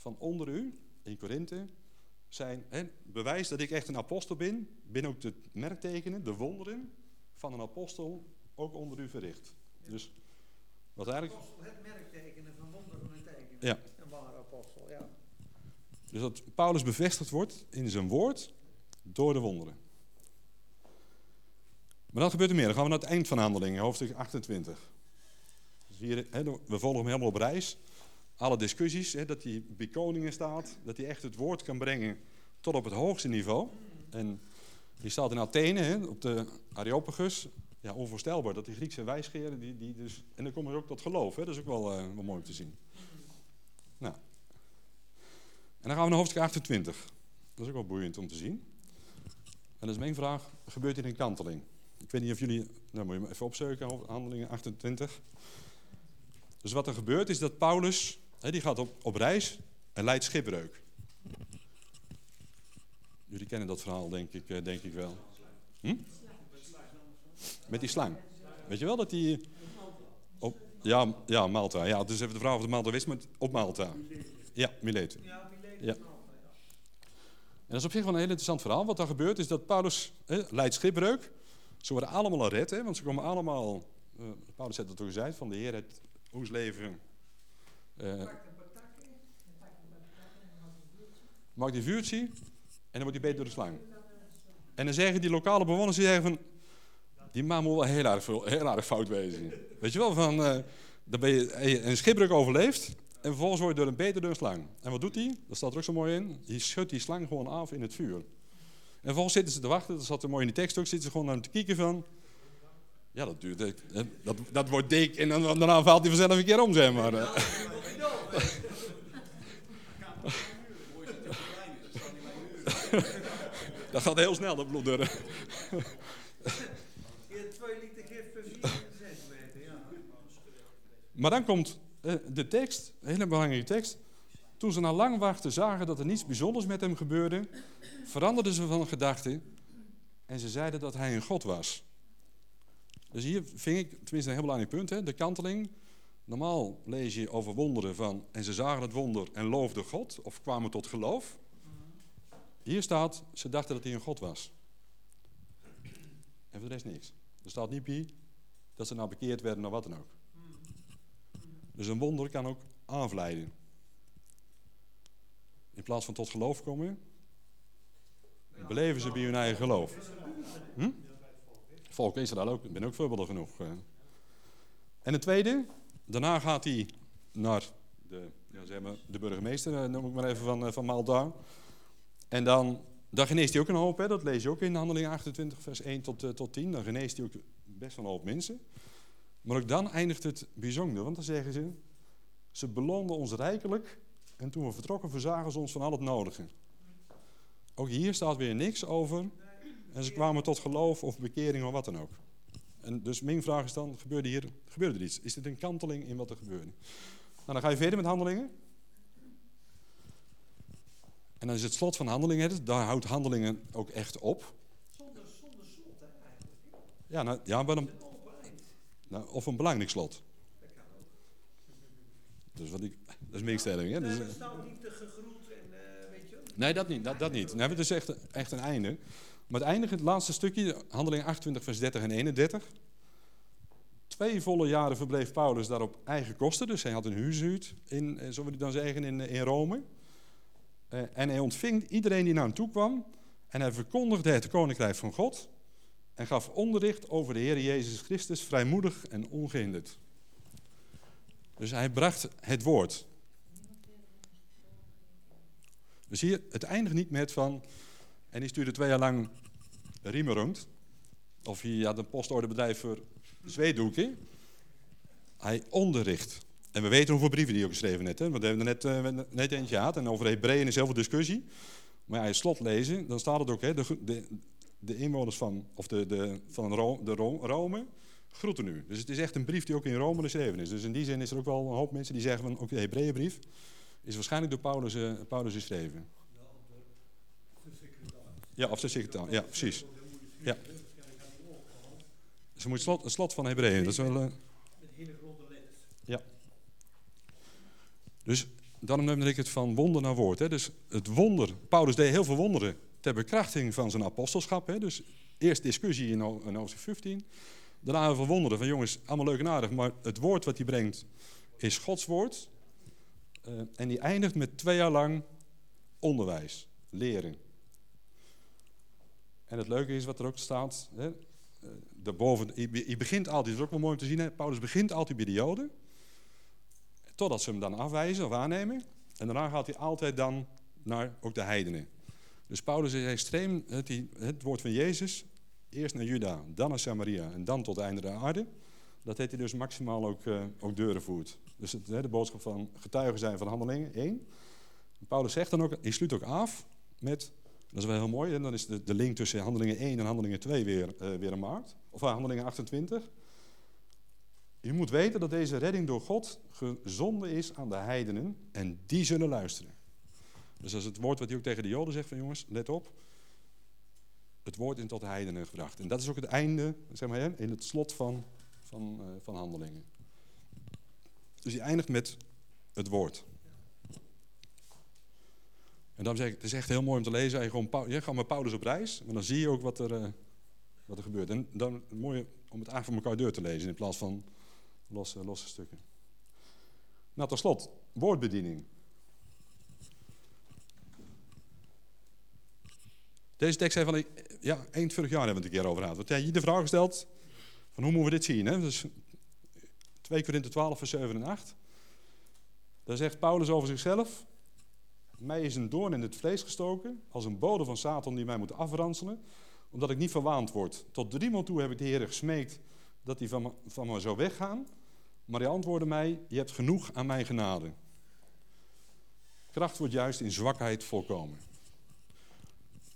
van onder u, in Korinthe, zijn hè, bewijs dat ik echt een apostel ben, ben ook de merktekenen, de wonderen van een apostel ook onder u verricht. Dus wat eigenlijk... Apostel, het merktekenen van wonderen en tekenen. Ja. Een ware apostel, ja. Dus dat Paulus bevestigd wordt in zijn woord door de wonderen. Maar dat gebeurt er meer. Dan gaan we naar het eind van handelingen, hoofdstuk 28. Dus hier, hè, we volgen hem helemaal op reis alle discussies, hè, dat hij bij koningen staat, dat hij echt het woord kan brengen tot op het hoogste niveau. En die staat in Athene, hè, op de Areopagus. Ja, onvoorstelbaar dat die Griekse wijsgeren, die, die dus, en dan komen ze ook tot geloof. Hè, dat is ook wel, uh, wel mooi om te zien. Nou. En dan gaan we naar hoofdstuk 28. Dat is ook wel boeiend om te zien. En dat is mijn vraag, gebeurt hier een kanteling? Ik weet niet of jullie, nou moet je even opzoeken, handelingen 28. Dus wat er gebeurt is dat Paulus die gaat op, op reis en leidt schipbreuk. Jullie kennen dat verhaal, denk ik, eh, denk ik wel. Hm? Met die slang. Weet je wel dat die. Op, ja, ja, Malta. Ja, dus even de vraag of de Malta wist, maar op Malta. Ja, Miletus. Ja. En dat is op zich wel een heel interessant verhaal. Wat er gebeurt is dat Paulus leidt schipbreuk. Ze worden allemaal al red, hè, want ze komen allemaal. Uh, Paulus heeft het ook gezegd: van de Heer het ons leven uh, maakt die vuurtje en dan wordt hij beet door de slang. En dan zeggen die lokale bewoners, die zeggen van, die man moet wel heel erg, heel fout wezen. Weet je wel, van, eh, dan ben je heb je een schipbreuk overleefd en vervolgens word je door een beter door een slang. En wat doet hij? Dat staat er ook zo mooi in. Je schudt die slang gewoon af in het vuur. En vervolgens zitten ze te wachten, dat zat er mooi in die tekst ook, zitten ze gewoon naar hem te kijken van... Ja, dat duurt, dat, dat wordt dik en dan, daarna valt hij vanzelf een keer om, zeg maar. Dat gaat heel snel, dat bloeddurren. Maar dan komt eh, de tekst, een hele belangrijke tekst. Toen ze na lang wachten zagen dat er niets bijzonders met hem gebeurde, veranderden ze van gedachte en ze zeiden dat hij een God was. Dus hier vind ik, tenminste een heel belangrijk punt, hè, de kanteling. Normaal lees je over wonderen van en ze zagen het wonder en loofden God of kwamen tot geloof. Hier staat, ze dachten dat hij een God was. En voor de rest niks. Er staat niet bij dat ze nou bekeerd werden of wat dan ook. Dus een wonder kan ook afleiden. In plaats van tot geloof komen, beleven ze bij hun eigen geloof. Hm? Volk Israël ook, ik ben ook voorbeelden genoeg. Eh. En het tweede, daarna gaat hij naar de, ja, zeg maar, de burgemeester, eh, noem ik maar even van, eh, van. En dan, dan geneest hij ook een hoop, hè? dat lees je ook in Handeling 28, vers 1 tot, tot 10. Dan geneest hij ook best wel een hoop mensen. Maar ook dan eindigt het bijzonder, want dan zeggen ze, ze beloonden ons rijkelijk en toen we vertrokken verzagen ze ons van al het nodige. Ook hier staat weer niks over en ze kwamen tot geloof of bekering of wat dan ook. En dus mijn vraag is dan, gebeurde hier gebeurde er iets? Is dit een kanteling in wat er gebeurde? Nou, dan ga je verder met handelingen. En dan is het slot van handelingen, daar houdt handelingen ook echt op. Zonder, zonder slot eigenlijk. Ja, nou, ja maar dan, nou, of een belangrijk slot. Dus wat ik, dat is mijn stelling. Hè? Dus, niet te gegroet en uh, weet je Nee, dat niet. Dat, dat niet. Nee, het is echt, echt een einde. Maar het eindigt, het laatste stukje, handeling 28, vers 30 en 31. Twee volle jaren verbleef Paulus daar op eigen kosten. Dus hij had een huurzuut, in, eh, zullen we dan zeggen, in, in Rome. Uh, en hij ontving iedereen die naar hem toe kwam. En hij verkondigde het koninkrijk van God. En gaf onderricht over de Heer Jezus Christus vrijmoedig en ongehinderd. Dus hij bracht het woord. Dus hier, het eindigt niet met van... En die stuurde twee jaar lang riemen rond. Of hij had een postorderbedrijf voor zweetdoeken. Hij onderricht. En we weten hoeveel brieven hij ook geschreven heeft. Want we hebben er net, uh, net eentje gehad. En over Hebreeën is heel veel discussie. Maar ja, je slot lezen, dan staat het ook. Hè? De, de, de inwoners van, of de, de, van Rome, de Rome groeten u. Dus het is echt een brief die ook in Rome geschreven is. Dus in die zin is er ook wel een hoop mensen die zeggen van... ook de Hebreeënbrief is waarschijnlijk door Paulus, uh, Paulus geschreven. Ja, of de secretaris. Ja, precies. Ja. Ze moet slot, het slot van Hebreeën. Dat is wel... Met hele grote letters. Ja. Dus daarom noemde ik het van wonder naar woord. Hè. Dus het wonder. Paulus deed heel veel wonderen ter bekrachtiging van zijn apostelschap. Hè. Dus eerst discussie in, hoofdstuk 15. Daarna heel veel wonderen van jongens, allemaal leuk en aardig. Maar het woord wat hij brengt is Gods woord. Uh, en die eindigt met twee jaar lang onderwijs, leren. En het leuke is wat er ook staat. Hè, daarboven, je begint altijd, dat is ook wel mooi om te zien. Hè, Paulus begint altijd bij de Joden. Totdat ze hem dan afwijzen of aannemen. En daarna gaat hij altijd dan naar ook de heidenen. Dus Paulus is extreem, het, het woord van Jezus, eerst naar Juda, dan naar Samaria en dan tot het einde der aarde. Dat heeft hij dus maximaal ook, uh, ook deuren voert. Dus de boodschap van getuigen zijn van handelingen, één. Paulus zegt dan ook, hij sluit ook af met, dat is wel heel mooi, en dan is de, de link tussen handelingen 1 en handelingen 2 weer, uh, weer een maakt. Of uh, handelingen 28. Je moet weten dat deze redding door God gezonden is aan de heidenen en die zullen luisteren. Dus dat is het woord wat hij ook tegen de Joden zegt van jongens, let op. Het woord in tot de heidenen gebracht. En dat is ook het einde, zeg maar, in het slot van, van, uh, van handelingen. Dus hij eindigt met het woord. En dan zeg ik, het is echt heel mooi om te lezen. Je gewoon, je gaat met Paulus op reis, maar dan zie je ook wat er, uh, wat er gebeurt. En dan mooi om het eigenlijk van elkaar deur te lezen in plaats van losse, losse stukken. Nou, tot slot, woordbediening. Deze tekst zei van, ja, eind vorig jaar hebben we het een keer over gehad. Want jij je de vraag gesteld, Van hoe moeten we dit zien? Hè? Dus 2 Korinthe 12, vers 7 en 8. Daar zegt Paulus over zichzelf. Mij is een doorn in het vlees gestoken, als een bode van Satan die mij moet afranselen, omdat ik niet verwaand word. Tot driemaal toe heb ik de Heer gesmeekt dat hij van me, van zou weggaan. Maar hij antwoordde mij, je hebt genoeg aan mijn genade. Kracht wordt juist in zwakheid volkomen.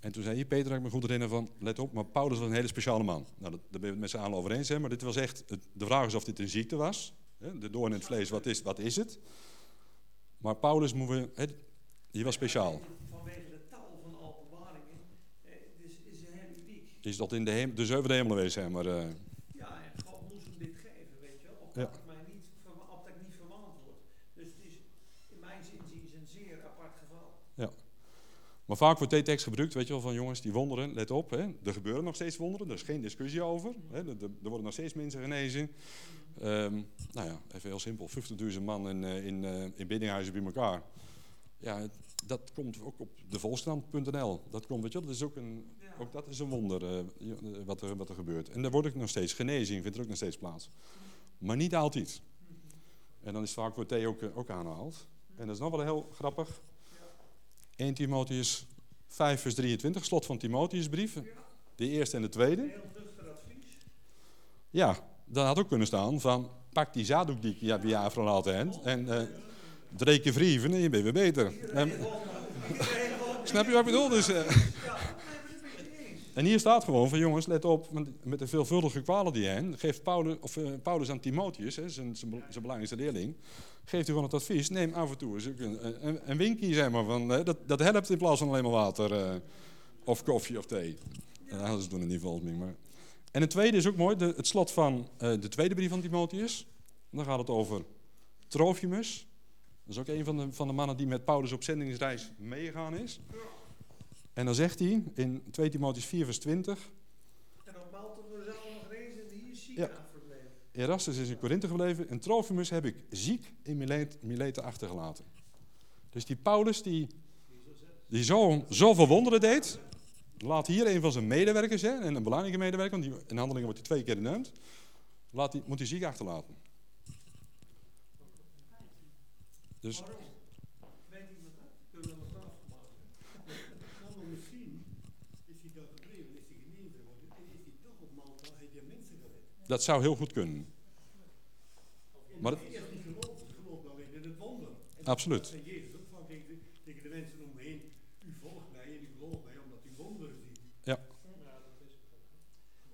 En toen zei je, Peter, ik me goed herinneren van, let op, maar Paulus was een hele speciale man. Nou, daar ben je het met z'n allen over eens, hè, maar dit was echt, de vraag is of dit een ziekte was. De doorn in het vlees, wat is, wat is het? Maar Paulus, moeten we, die was speciaal. Vanwege de taal van openbaringen eh, dus is hij heel uniek. Is dat in de, hem, de zevende hemel geweest, hè, maar... eh, Ja, en God moest hem dit geven, weet je wel. Opdat, Ja. ik mij niet, verwa- opdat ik niet verwaand word. Dus het is in mijn zin een zeer apart geval. Maar vaak wordt deze tekst gebruikt, weet je wel, van jongens, die wonderen, let op, hè, er gebeuren nog steeds wonderen, er is geen discussie over. Hè, er, er worden nog steeds mensen genezen. Ehm, nou ja, even heel simpel, 50.000 man in, eh, in, eh, in biddinghuizen bij elkaar. Ja, dat komt ook op de volkskrant.nl. Dat komt, weet je dat is ook een, ook dat is een wonder eh, eh, wat, er, wat er gebeurt. En daar wordt ook nog steeds genezing, vindt er ook nog steeds plaats. Maar niet altijd. En dan is vaak wordt thee ook, eh, ook aangehaald. En dat is nog wel heel grappig. 1 Timotheus 5 vers 23, slot van Timotheusbrief. De eerste en de tweede. Heel nuchter advies. Ja, dat had ook kunnen staan van pak die zaaddoek die je bij je van altijd en drie keer vrieven en je bent weer beter. En, snap je wat ik bedoel? Dus, eens. en hier staat gewoon van jongens, let op, met de veelvuldige kwalen die heeft, geeft Paulus, of, eh, Paulus aan Timotheus, hè, zijn, zijn, be- zijn belangrijkste leerling, geeft hij gewoon het advies, neem af en toe eens een, een, winkje, zeg maar, van, eh, dat, dat helpt in plaats van alleen maar water eh, of koffie of thee. Ja, doen het niet volgens mij. Maar. En het tweede is ook mooi, de, het slot van de tweede brief van Timotheus. Dan gaat het over Trofimus. Dat is ook een van de, van de mannen die met Paulus op zendingsreis meegegaan is. En dan zegt hij in 2 Timotheus 4 vers 20... En op Malta we zelf nog genezen en hier ziek Ja. verbleven. Erastus is in Korinthe gebleven en Trofimus heb ik ziek in Milet- Mileten achtergelaten. Dus die Paulus die, die zo, zoveel wonderen deed, laat hier een van zijn medewerkers, hè, en een belangrijke medewerker, want die, in handelingen wordt hij twee keer genoemd, laat die, moet hij ziek achterlaten. Dus Waarom? Weet iemand dat? Kunnen we nog tafel maken? Nou, maar misschien is hij daar gebleven, is hij genezen geworden en is hij toch op Malta, heeft hij mensen gered. dat zou heel goed kunnen. Maar Hij is niet geloofd, hij gelooft alleen in het wonder. Absoluut. Dat zei Jezus ook van tegen, de- tegen de mensen om me heen, u volgt mij en u gelooft mij omdat u wonderen ziet.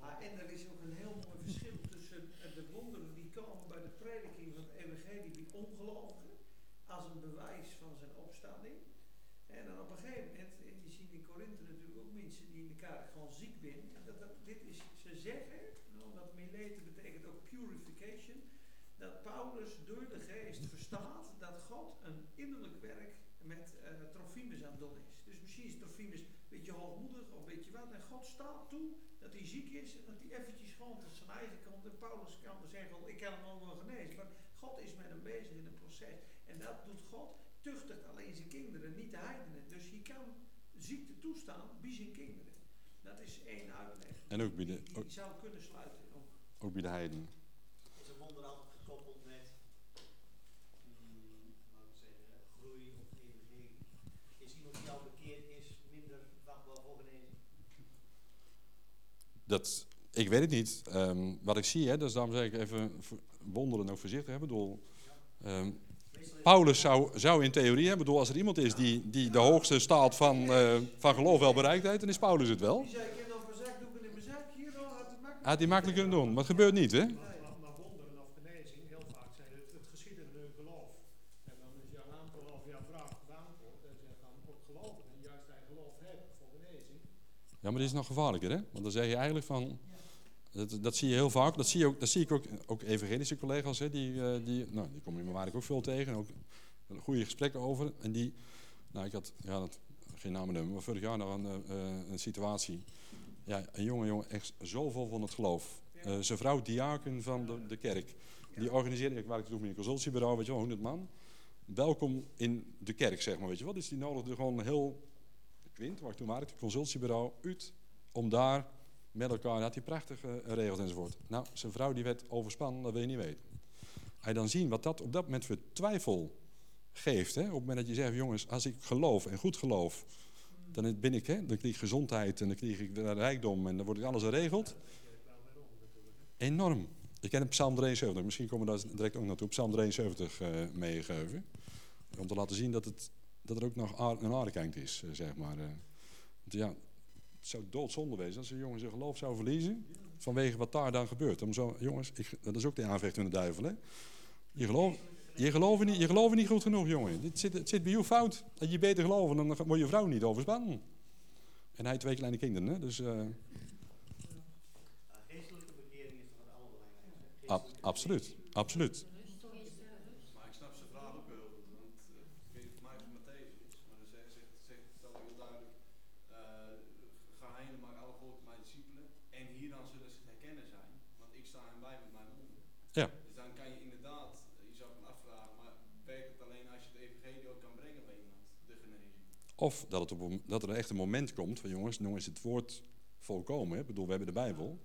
Maar en er is ook een heel mooi verschil tussen eh, de wonderen die komen bij de prediking van het evangelie bij ongelovigen, als een bewijs van zijn opstanding. En dan op een gegeven moment, en je ziet in Korinthe natuurlijk ook mensen die in de kerk gewoon ziek zijn. En dat, dat, dit is, ze zeggen, nou, dat mileten betekent ook purification, dat Paulus door de geest verstaat dat God een innerlijk werk met eh Trofimus aan het doen is. Dus misschien is Trofimus een beetje hoogmoedig of weet je wat. En God staat toe dat hij ziek is en dat hij eventjes gewoon tot zijn eigen komt. En Paulus kan dan zeggen, "Oh, ik kan hem al wel genezen. Maar God is met hem bezig in een proces. En dat doet God, tuchtigt alleen zijn kinderen, niet de heidenen. Dus hij kan ziekte toestaan bij zijn kinderen. Dat is één uitleg. En ook bij de, Die, zou kunnen sluiten. Ook. ook bij de heidenen. is een wonder altijd gekoppeld met mm, laten we zeggen, groei of evangelie. Is iemand die al bekeerd is minder vatbaar voor genezing? Dat, ik weet het niet. Ehm, wat ik zie, hè, dus daarom zeg ik even wonderen ook voorzichtig. Hè, bedoel, ehm, is Paulus zou, zou in theorie, hè, bedoel, als er iemand is die, die de hoogste staat van, eh, van geloof wel bereikt heeft, dan is Paulus het wel. Die zei, ik heb nog een zakdoeken in mijn zak. Hier, had het makkelijk. Had hij makkelijk kunnen doen, maar het gebeurt niet, hè? Maar, maar wonderen of genezing, heel vaak zijn het het geschieden in hun geloof. En dan is je een aantal of jouw vraag beantwoord en ze gaan ook geloven. En juist hij geloof hebt voor genezing. Ja, maar dit is nog gevaarlijker, hè? Want dan zeg je eigenlijk van... Dat, dat zie je heel vaak. Dat zie, je ook, dat zie ik ook, ook evangelische collega's, hè, die, eh, die, nou, die kom je waar ik ook veel tegen. Ook goede gesprekken over. En die, nou, ik had, ja, dat, geen namen noemen, maar vorig jaar nog een, eh, een situatie. Ja, een jonge jongen, echt zoveel van het geloof. Eh, zijn vrouw, diaken van de, de kerk. Die organiseerde, ik werkte toen in een consultiebureau, weet je wel, 100 man. Welkom in de kerk, zeg maar, weet je wel. Dus die nodigde gewoon heel, Quint, waar ik toen werkte, consultiebureau, uit, om daar met elkaar had hij prachtig eh, geregeld enzovoort. Nou, zijn vrouw die werd overspannen, dat wil je niet weten. Je dan zien wat dat op dat moment voor twijfel geeft. Hè? Op het moment dat je zegt, jongens, als ik geloof en goed geloof, dan ben ik, hè, dan krijg ik gezondheid en dan krijg ik rijkdom en dan wordt alles geregeld. Enorm. Ik ken Psalm 73, misschien komen we daar direct ook naartoe. Psalm 73 eh meegegeven. Om te laten zien dat, het, dat er ook nog een aardekant is, eh, zeg maar. ja, het zou doodzonde wezen als een jongen zijn geloof zou verliezen. Vanwege wat daar dan gebeurt. Om zo, jongens, ik, dat is ook de aanvecht van de duivel. Hè? Je, geloof, je, gelooft niet, je gelooft niet goed genoeg, jongen. Het zit, het zit bij jou fout. Dat je beter geloven, dan wordt je vrouw niet overspannen. En hij heeft twee kleine kinderen, hè? dus... allerbelangrijkste. ab- absoluut, absoluut. Maar ik snap zijn vraag ook heel goed, want eh, ik weet niet of mij van Matthäus is, maar dan zegt, zegt, zegt het al heel duidelijk, eh, ga heen en maak alle volken mijn discipelen, en hieraan zullen ze herkennen zijn, want ik sta hen bij met mijn monden. Ja. Dus dan kan je inderdaad, je zou me afvragen, maar werkt het alleen als je het evangelie ook kan brengen bij iemand, de genezing? Of dat, het op, dat er echt een moment komt van jongens, nu is het woord volkomen. Hè? Ik bedoel, we hebben de Bijbel.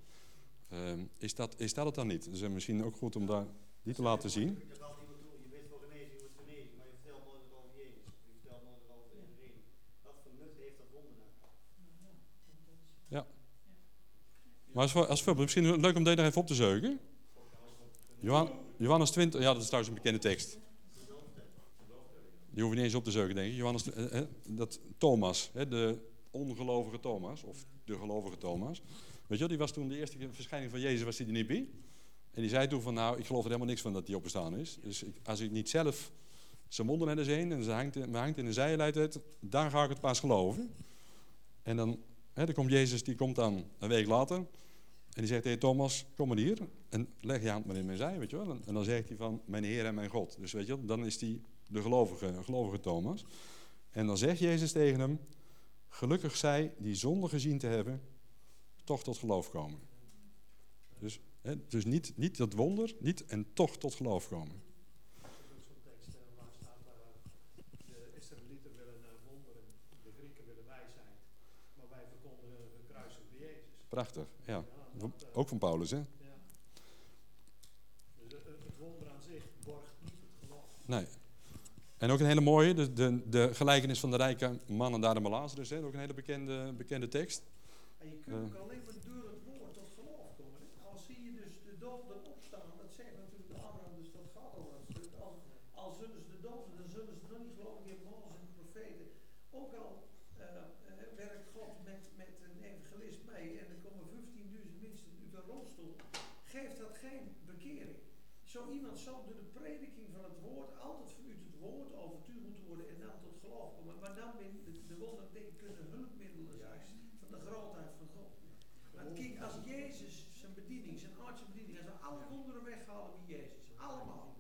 Ehm, is, dat, is dat het dan niet? Dus eh, misschien ook goed om daar die te laten zien. Maar nou? Maar als, als voorbeeld, misschien leuk om deze nog even op te zeugen. Johan, Johannes 20, ja dat is trouwens een bekende tekst. Die hoef je niet eens op te zeugen, denk ik. Johannes, eh, eh, dat Thomas, de ongelovige Thomas, of de gelovige Thomas. Weet je die was toen de eerste verschijning van Jezus, was hij er niet bij. En die zei toen van, nou, ik geloof er helemaal niks van dat hij opgestaan is. Dus ik, als ik niet zelf zijn naar de zeen en ze hangt, in- hangt in de zijlijt uit, dan ga ik het pas geloven. En dan, hè, dan komt Jezus, die komt dan een week later. En die zegt tegen Thomas, kom maar hier en leg je hand maar in mijn zij, weet je wel. En, dan zegt hij van, mijn Heer en mijn God. Dus weet je wel, dan is hij de gelovige, gelovige Thomas. En dan zegt Jezus tegen hem, gelukkig zij die zonder gezien te hebben, toch tot geloof komen. Dus, hè, dus niet, niet dat wonder, niet en toch tot geloof komen. Prachtig, ja. Eh, Ook van Paulus, hè? ja. Het, het wonder aan zich borgt niet het geloof. Nee. En ook een hele mooie, de, de, de gelijkenis van de rijke man en daar de Lazarus, hè? ook een hele bekende, bekende tekst. En je kunt ook alleen maar door het woord tot geloof komen. Hè? Al zie je dus de doden opstaan, dat zegt natuurlijk Abraham, dus dat gaat over een stuk. Al, al zullen ze de doden, dan zullen ze nog niet geloven in Mozes en de profeten. Ook al eh, eh, werkt God met, met een evangelist mee en er komen 15.000 mensen uit een rolstoel, geeft dat geen bekering. Zo iemand zal door de prediking van het woord altijd vanuit het woord overtuigd moeten worden en dan tot geloof komen. Maar dan ben de, de wonderdingen kunnen hulpmiddelen zijn van de grootheid van God. Maar kijk, als Jezus zijn bediening, zijn aardse bediening, als we alle wonderen weghalen wie Jezus, allemaal,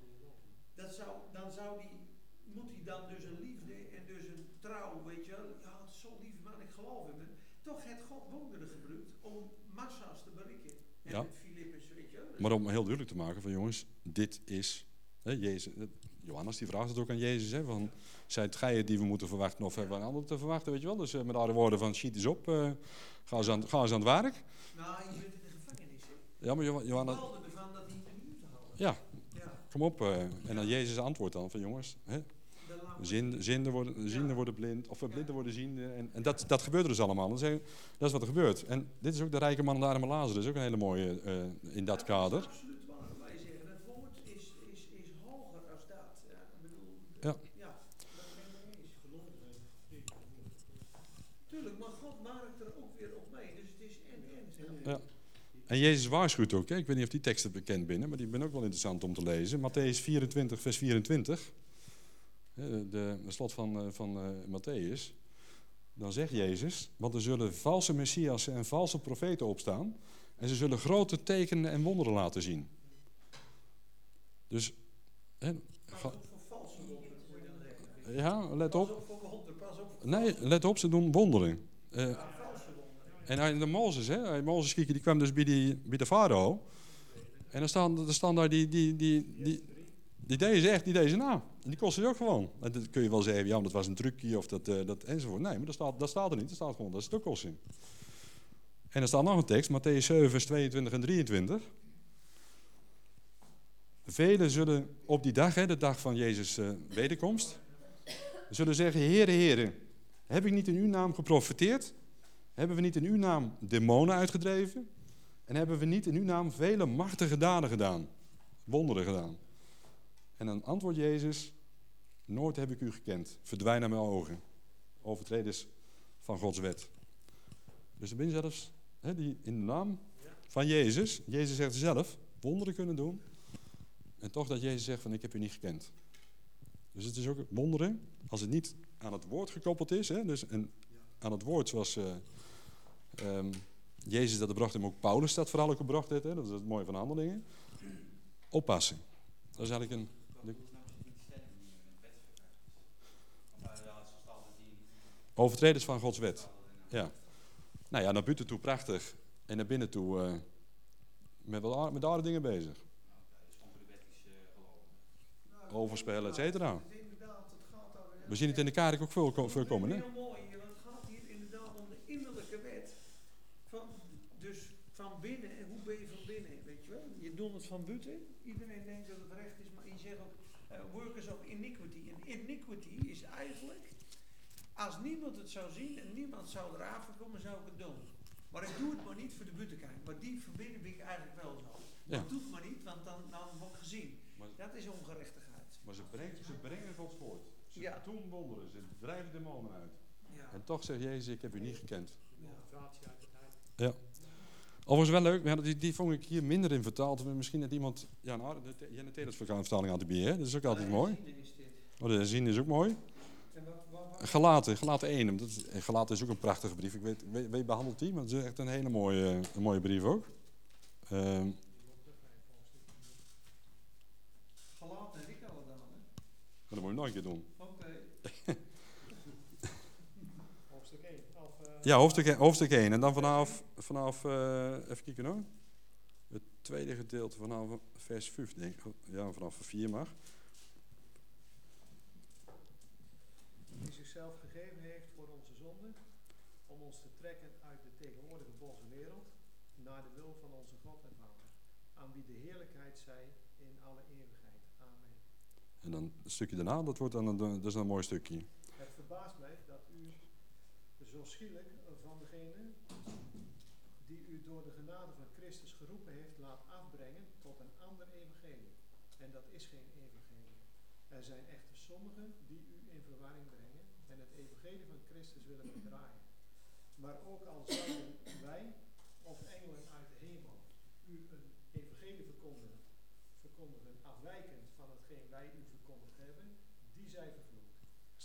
dat zou, dan zou die, moet hij dan dus een liefde en dus een trouw, weet je wel, ja, het is zo lief man, ik geloof in hem. Toch heeft God wonderen gebruikt om massa's te bereiken. En Ja. met Filippus, weet je wel. Dus- Maar om heel duidelijk te maken van jongens, dit is hè, Jezus. eh, Johannes die vraagt het ook aan Jezus, hè, van gij het die we moeten verwachten of hebben we een ander te verwachten, weet je wel. Dus eh, met andere woorden van schiet eens op, eh, ga, eens aan, ga eens aan het werk. Nou, je bent in de gevangenis, hè. Ja, maar Jo- Johannes, ervan dat hij te houden. ja, Ja, kom op. en dan Jezus antwoordt dan van jongens, hè, de lange- Zin- zienden worden, zienden worden blind, of blinden worden ziende. En, en dat, dat gebeurt er dus allemaal. Zeg je, dat is wat er gebeurt. En dit is ook de rijke man en de arme Lazarus. Dat is ook een hele mooie eh, in dat kader. is absoluut waar. Wij zeggen, het woord is, is, is hoger als dat. Ja, Ja. dat. Tuurlijk, maar God maakt er ook weer op mee. Dus het is en en. Ja. En Jezus waarschuwt ook. Hè? Ik weet niet of die teksten bekend binnen, maar die ben ook wel interessant om te lezen. Matthäus 24, vers 24. De, de slot van, eh, van eh, Matthäus. Dan zegt Jezus, want er zullen valse messiassen en valse profeten opstaan. En ze zullen grote tekenen en wonderen laten zien. Dus, hè, ga- dan ja, let op. Nee, let op, ze doen wonderen. Wonderen. En de Mozes, hè, Mozes die kwam dus bij, die, bij de farao. En dan staan, er staan daar die, die, die, die, die deze echt, die deze na. En die kosten je ook gewoon. Dat kun je wel zeggen, ja, dat was een trucje of dat, eh, dat enzovoort. Nee, maar dat staat, dat staat er niet. Dat staat gewoon, dat is ook kosten. En er staat nog een tekst, Matthäus 7, vers 22 en 23. Velen zullen op die dag, hè, de dag van Jezus' eh, wederkomst, zullen zeggen, Heere, Heere, heb ik niet in uw naam geprofiteerd? Hebben we niet in uw naam demonen uitgedreven? En hebben we niet in uw naam vele machtige daden gedaan? Wonderen gedaan? En dan antwoordt Jezus, nooit heb ik u gekend. Verdwijn aan mijn ogen. Overtreders van Gods wet. Dus er zijn zelfs hè, die in de naam van Jezus, Jezus zegt zelf, wonderen kunnen doen. En toch dat Jezus zegt van ik heb u niet gekend. Dus het is ook wonderen, als het niet aan het woord gekoppeld is. Dus een, aan het woord zoals eh, ehm, Jezus dat bracht hem ook Paulus dat vooral ook gebracht heeft. Dat is het mooie van handelingen. Oppassen. Dat is eigenlijk een... Overtreders van Gods wet. Ja. Nou ja, naar buiten toe prachtig. En naar binnen toe eh, met, a- met andere dingen bezig. Overspelen, et cetera. We zien het in de kaart ook veel, veel komen. Hè? Heel mooi, want het gaat hier inderdaad om de innerlijke wet. Van, dus van binnen, en hoe ben je van binnen, weet je wel? Je doet het van buiten, iedereen denkt dat het recht is, maar je zegt ook, eh, workers of iniquity. En iniquity is eigenlijk, als niemand het zou zien en niemand zou eraan komen, zou ik het doen. Maar ik doe het maar niet voor de buitenkijk. Maar die van binnen ben ik eigenlijk wel zo. Ja. ik doe het maar niet, want dan, dan word ik gezien. Maar- Dat is ongerechtigheid. Maar ze brengen, ze brengen Gods woord. Ze Ja. doen wonderen. Ze drijven demonen uit. Ja. En toch zegt Jezus, ik heb u niet gekend. Ja. Overigens wel leuk, maar die, die vond ik hier minder in vertaald. Misschien net iemand, ja, nou, de, de, de vertaling aan te bieden. hè. Dat is ook altijd mooi. Oh, de zin is ook mooi. En wat, Galaten, Galaten 1. Dat is, en Galaten is ook een prachtige brief. Ik weet, weet, weet behandelt die, maar het is echt een hele mooie, een mooie brief ook. Ehm, Gelaten heb ik al gedaan. hè? dat moet je nog een keer doen. Oké. Hoofdstuk 1. Of, eh, Ja, hoofdstuk, hoofdstuk 1. En dan vanaf, vanaf eh, even kijken hoor. Het tweede gedeelte vanaf vers 5, denk ik. Ja, vanaf 4 mag. die zichzelf gegeven heeft voor onze zonden, om ons te trekken uit de tegenwoordige boze wereld, naar de wil van onze God en Vader, aan wie de heerlijkheid zij in alle eeuwigheid. Amen. En dan het stukje daarna, dat, wordt dan een, dat is dan een mooi stukje. Het verbaast mij dat u zo schielijk van degene die u door de genade van Christus geroepen heeft, laat afbrengen tot een ander evangelie. En dat is geen evangelie. Er zijn echter sommigen die u in verwarring brengen en het evangelie van Christus willen verdraaien. Maar ook al zouden wij of engelen uit de hemel u een evangelie verkondigen, verkondigen afwijkend van hetgeen wij u verkondigd hebben, die zij vervloekt.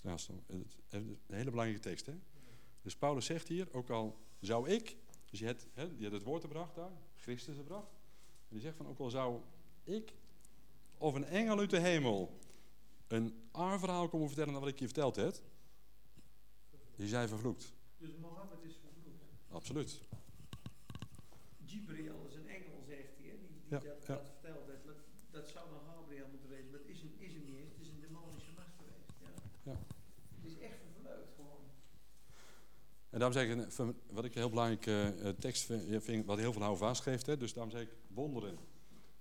Nou, het- het- een hele belangrijke tekst, hè? Dus Paulus zegt hier, ook al zou ik, dus je hebt, hè, je hebt het woord gebracht daar, Christus gebracht. En die zegt van, ook al zou ik of een engel uit de hemel een aarverhaal komen vertellen naar wat ik je verteld heb, die zijn vervloekt. Dus Mohammed is vervloekt. Absoluut. Gibriel is een engel, zegt hij, hè, die, die Ja, dat, ja. dat verteld heeft. Dat, dat zou dan Gabriel moeten wezen, maar het is, hem, is hem niet eens. Het is een demonische macht geweest. Ja. Ja. Het is echt vervloekt gewoon. En daarom zeg ik, wat ik een heel belangrijke eh, tekst vind, wat heel veel hou vastgeeft. Hè, dus daarom zeg ik, wonderen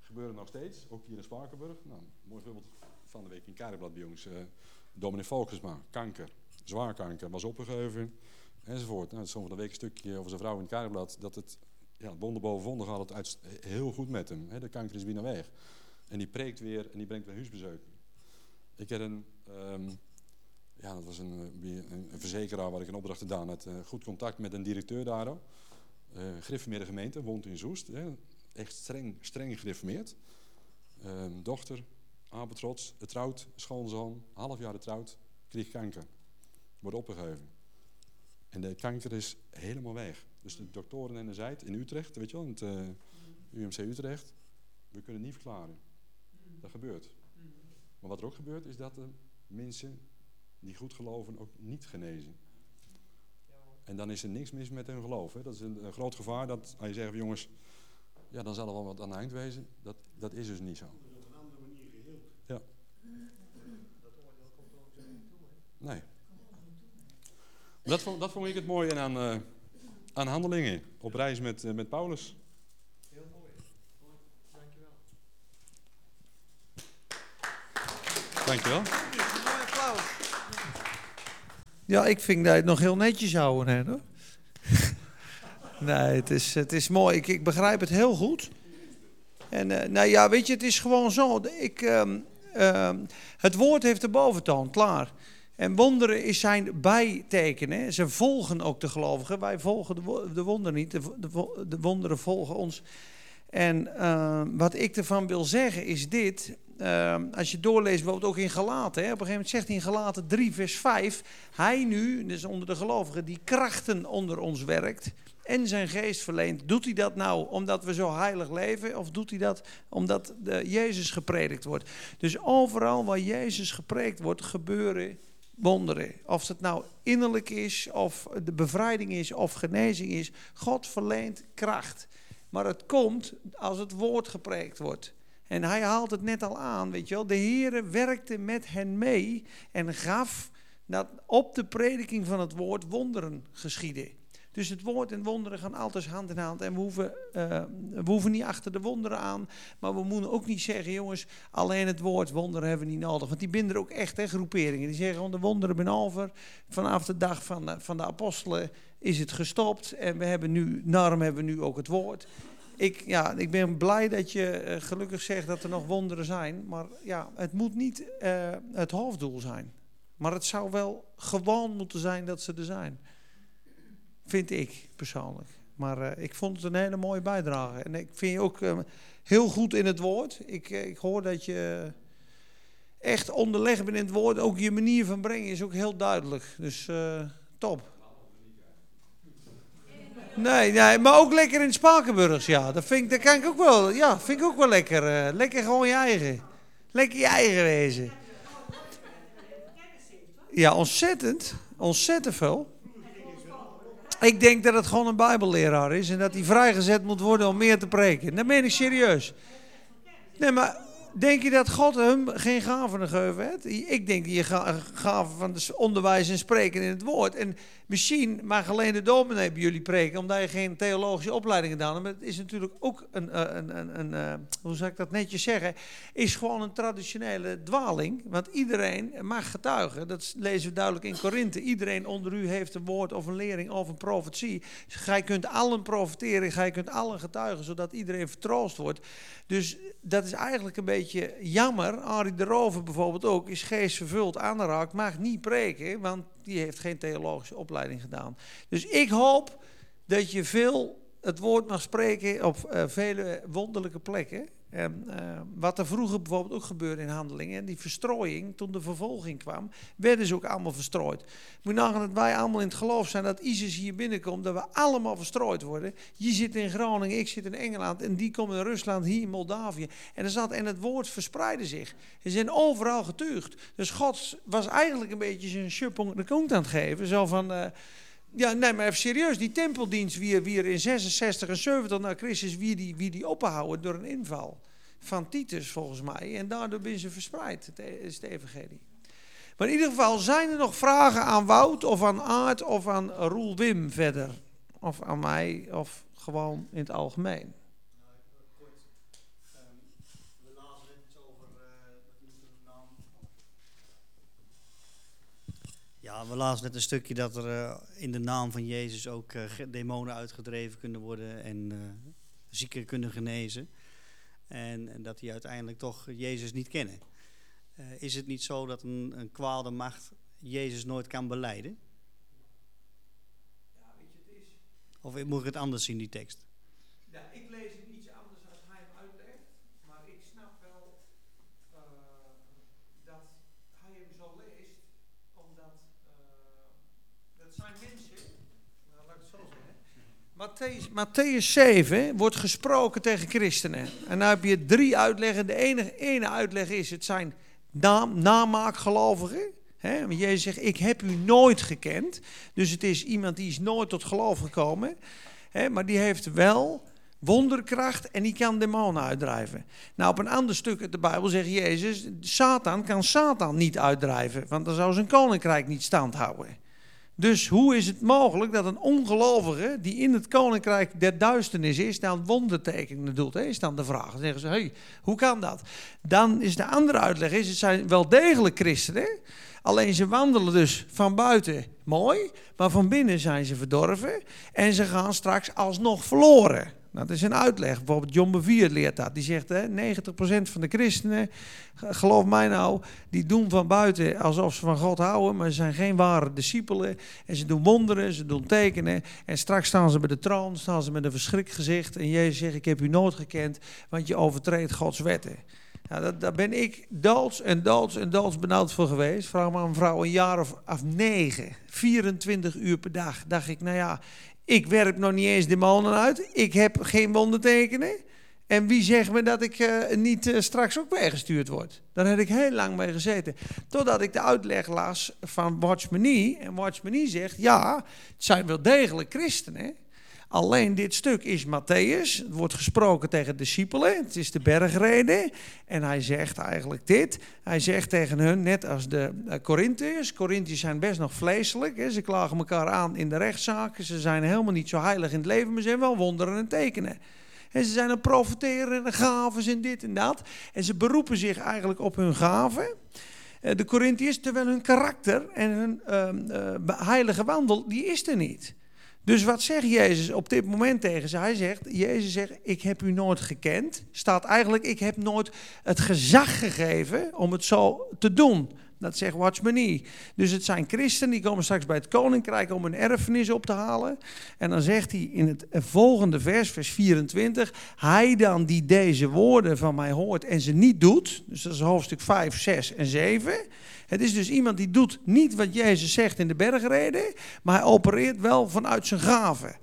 gebeuren nog steeds, ook hier in Spakenburg. Nou, mooi voorbeeld van de week in Karenblad bij ons. eh Dominee kanker, zwaar kanker, was opgegeven, enzovoort. Nou, soms van de week een stukje over zijn vrouw in het dat het, ja, wonder boven wonder gaat het uit, heel goed met hem. Hè, de kanker is bijna weg. En die preekt weer en die brengt weer huisbezoek. Ik heb een... ehm, ja, dat was een, eh, een, een verzekeraar waar ik een opdracht gedaan had. eh, goed contact met een directeur daar. gereformeerde gemeente, woont in Zoest. Hè, echt streng, streng gereformeerd. Ehm, dochter, apetrots, getrouwd, schoonzoon, half jaar getrouwd, kreeg kanker. Wordt opgegeven. En de kanker is helemaal weg. Dus de doktoren en de zijt in Utrecht, weet je wel, in het UMC Utrecht, we kunnen het niet verklaren. Dat gebeurt. Maar wat er ook gebeurt, is dat de mensen die goed geloven ook niet genezen. En dan is er niks mis met hun geloof. Hè. Dat is een, een groot gevaar dat als je zegt, jongens, ja, dan zal er wel wat aan eind wezen. Dat, dat is dus niet zo. Dat is op een andere manier geheeld. Ja. Dat oordeel komt ook zo niet toe. Hè? Nee. Dat vond, dat vond ik het mooie aan, eh, aan handelingen op reis met, eh, met Paulus. Dankjewel. Mooi applaus. Ja, ik vind dat het nog heel netjes houden, hè? hoor. nee, het is, het is mooi. Ik, ik begrijp het heel goed. En eh, nou ja, weet je, het is gewoon zo. Ik, ehm, ehm, het woord heeft de boventoon, klaar. En wonderen is zijn bijtekenen. Ze volgen ook de gelovigen. Wij volgen de, wo- de wonderen niet. De, de, de wonderen volgen ons. En ehm, wat ik ervan wil zeggen is dit. Ehm, als je doorleest, bijvoorbeeld ook in Galaten. Hè, op een gegeven moment zegt hij in Galaten 3, vers 5. Hij nu, dus onder de gelovigen, die krachten onder ons werkt. En zijn geest verleent. Doet hij dat nou omdat we zo heilig leven? Of doet hij dat omdat de Jezus gepredikt wordt? Dus overal waar Jezus gepreekt wordt, gebeuren wonderen. Of het nou innerlijk is, of de bevrijding is, of genezing is. God verleent kracht. Maar het komt als het woord gepreekt wordt. En hij haalt het net al aan, weet je wel. De Heere werkte met hen mee en gaf dat op de prediking van het woord wonderen geschieden. Dus het woord en wonderen gaan altijd hand in hand. En we hoeven, eh, we hoeven niet achter de wonderen aan. Maar we moeten ook niet zeggen, jongens, alleen het woord wonderen hebben we niet nodig. Want die binden ook echt, hè, groeperingen. Die zeggen de wonderen ben over. Vanaf de dag van, van de apostelen is het gestopt. En we hebben nu, daarom hebben we nu ook het woord. Ik, ja, ik ben blij dat je eh, gelukkig zegt dat er nog wonderen zijn. Maar ja, het moet niet eh, het hoofddoel zijn. Maar het zou wel gewoon moeten zijn dat ze er zijn. Vind ik persoonlijk. Maar eh, ik vond het een hele mooie bijdrage. En ik vind je ook heel goed in het woord. Ik, ik hoor dat je echt onderlegd bent in het woord. Ook je manier van brengen is ook heel duidelijk. Dus top. Nee, nee, maar ook lekker in Spakenburgs, ja. Dat, vind ik, dat kan ik ook wel, ja, vind ik ook wel lekker. eh, lekker gewoon je eigen. Lekker je eigen wezen. Ja, ontzettend. Ontzettend veel. Ik denk dat het gewoon een bijbelleraar is en dat hij vrijgezet moet worden om meer te preken. Dat meen ik serieus. Nee, maar denk je dat God hem geen gaven gegeven heeft? Ik denk die ga- gaven van onderwijs en spreken in het woord. En misschien mag alleen de dominee bij jullie preken, omdat je geen theologische opleiding gedaan hebt. Maar het is natuurlijk ook een, eh, een, een, een, eh, hoe zou ik dat netjes zeggen, is gewoon een traditionele dwaling. Want iedereen mag getuigen, dat lezen we duidelijk in Korinthe. Iedereen onder u heeft een woord of een lering of een profetie. Gij kunt allen profiteren, gij kunt allen getuigen, zodat iedereen vertroost wordt. Dus dat is eigenlijk een beetje jammer. Arie de Rover bijvoorbeeld ook, is geest vervuld, aanraakt, mag niet preken, want die heeft geen theologische opleiding gedaan. Dus ik hoop dat je veel het woord mag spreken op eh, vele wonderlijke plekken. En, eh, wat er vroeger bijvoorbeeld ook gebeurde in handelingen, die verstrooiing, toen de vervolging kwam, werden ze ook allemaal verstrooid. Moet nagaan dat wij allemaal in het geloof zijn dat ISIS hier binnenkomt, dat we allemaal verstrooid worden. Je zit in Groningen, ik zit in Engeland en die komen in Rusland, hier in Moldavië. En, er zat, en het woord verspreidde zich. Ze zijn overal getuigd. Dus God was eigenlijk een beetje zijn schuppong de kont aan het geven. Zo van, eh, ja, nee, maar even serieus, die tempeldienst wie wie er in 66 en 70 na Christus, wie die, wie die ophouden door een inval van Titus volgens mij. En daardoor ben ze verspreid, het e- is het evangelie. Maar in ieder geval, zijn er nog vragen aan Wout of aan Aart of aan Roel Wim verder? Of aan mij of gewoon in het algemeen? Nou, ik wil kort. ehm, we lazen net iets over eh, dat iemand een naam. Ja, we lazen net een stukje dat er eh, in de naam van Jezus ook eh, demonen uitgedreven kunnen worden en eh, zieken kunnen genezen. En, en dat die uiteindelijk toch Jezus niet kennen. Is het niet zo dat een, een kwade macht Jezus nooit kan beleiden? Of moet ik het anders zien, die tekst? Ja, ik lees het iets anders als hij hem uitlegt, maar ik snap wel eh, dat hij hem zo leest, omdat eh, dat zijn mensen, nou, laat ik het zo zeggen. Matthäus, Matthäus 7 wordt gesproken tegen christenen. En dan heb je drie uitleggen. De ene, ene uitleg is, het zijn naam, namaakgelovigen. Hè? Want Jezus zegt, ik heb u nooit gekend. Dus het is iemand die is nooit tot geloof gekomen. Maar die heeft wel wonderkracht en die kan demonen uitdrijven. Nou, op een ander stuk uit de Bijbel zegt Jezus, Satan kan Satan niet uitdrijven. Want dan zou zijn koninkrijk niet stand houden. Dus hoe is het mogelijk dat een ongelovige die in het koninkrijk der duisternis is, dan wondertekenen doet? Is dan de vraag. Dan zeggen ze, hey, hoe kan dat? Dan is de andere uitleg, is, het zijn wel degelijk christenen, alleen ze wandelen dus van buiten mooi, maar van binnen zijn ze verdorven en ze gaan straks alsnog verloren. Nou, dat is een uitleg. Bijvoorbeeld John Bevere leert dat. Die zegt, hè, 90% van de christenen, geloof mij nou, die doen van buiten alsof ze van God houden, maar ze zijn geen ware discipelen. En ze doen wonderen, ze doen tekenen. En straks staan ze bij de troon, staan ze met een verschrikt gezicht. En Jezus zegt, ik heb u nooit gekend, want je overtreedt Gods wetten. Nou, daar ben ik doods en doods en doods benauwd voor geweest. Vraag maar een vrouw een jaar of, of negen, 24 uur per dag. Dacht ik, nou ja, ik werp nog niet eens demonen uit. Ik heb geen wondertekenen. En wie zegt me dat ik uh, niet uh, straks ook weggestuurd word? Daar heb ik heel lang mee gezeten. Totdat ik de uitleg las van Watchmenie. En Watchmenie zegt, ja, het zijn wel degelijk christenen. Alleen dit stuk is Matthäus. Het wordt gesproken tegen discipelen. Het is de bergreden. En hij zegt eigenlijk dit. Hij zegt tegen hun, net als de Corinthiërs. Corinthiërs zijn best nog vleeselijk. Hè. Ze klagen elkaar aan in de rechtszaken. Ze zijn helemaal niet zo heilig in het leven. Maar ze zijn wel wonderen en tekenen. En ze zijn aan profiteren en gaven en dit en dat. En ze beroepen zich eigenlijk op hun gaven. De Corinthiërs, terwijl hun karakter en hun uh, uh, heilige wandel, die is er niet. Dus wat zegt Jezus op dit moment tegen ze? Hij zegt, Jezus zegt, ik heb u nooit gekend. Staat eigenlijk, ik heb nooit het gezag gegeven om het zo te doen. Dat zegt Watchmenie. Dus het zijn christenen die komen straks bij het koninkrijk om hun erfenis op te halen. En dan zegt hij in het volgende vers, vers 24. Hij dan die deze woorden van mij hoort en ze niet doet. Dus dat is hoofdstuk 5, 6 en 7. Het is dus iemand die doet niet wat Jezus zegt in de bergreden. Maar hij opereert wel vanuit zijn gaven.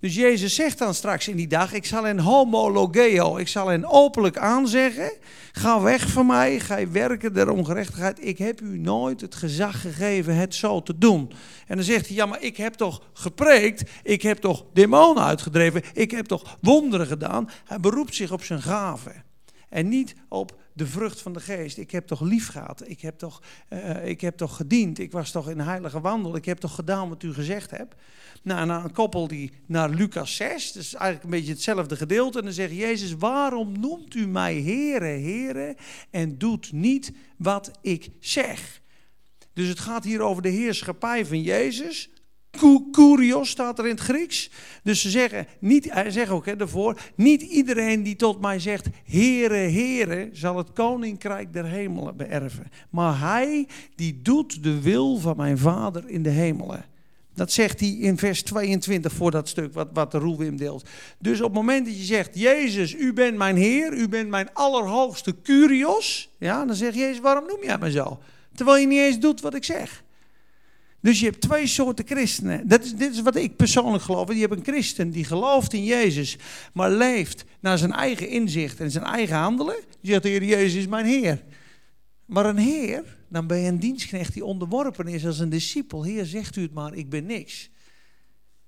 Dus Jezus zegt dan straks in die dag: Ik zal hen homologeo, ik zal hen openlijk aanzeggen. Ga weg van mij, ga werken der ongerechtigheid. Ik heb u nooit het gezag gegeven het zo te doen. En dan zegt hij: Ja, maar ik heb toch gepreekt, ik heb toch demonen uitgedreven, ik heb toch wonderen gedaan. Hij beroept zich op zijn gaven. En niet op de vrucht van de geest. Ik heb toch lief gehad. Ik heb toch, uh, ik heb toch gediend. Ik was toch in heilige wandel. Ik heb toch gedaan wat u gezegd hebt. Nou, naar een koppel die naar Lucas 6, dat is eigenlijk een beetje hetzelfde gedeelte. En dan zegt Jezus, waarom noemt u mij heren, heren en doet niet wat ik zeg? Dus het gaat hier over de heerschappij van Jezus. Kurios staat er in het Grieks. Dus ze zeggen, niet, hij zegt ook hè, daarvoor, niet iedereen die tot mij zegt, Heere, Heere, zal het koninkrijk der hemelen beërven. Maar hij die doet de wil van mijn vader in de hemelen. Dat zegt hij in vers 22 voor dat stuk wat, wat de Roelwim deelt. Dus op het moment dat je zegt, Jezus, u bent mijn Heer, u bent mijn allerhoogste Kurios. Ja, dan zegt Jezus, waarom noem jij me zo? Terwijl je niet eens doet wat ik zeg. Dus je hebt twee soorten christenen. Dat is, dit is wat ik persoonlijk geloof. Je hebt een christen die gelooft in Jezus, maar leeft naar zijn eigen inzicht en zijn eigen handelen. Die zegt, Jezus is mijn Heer. Maar een Heer, dan ben je een dienstknecht die onderworpen is als een discipel. Heer, zegt u het maar, ik ben niks.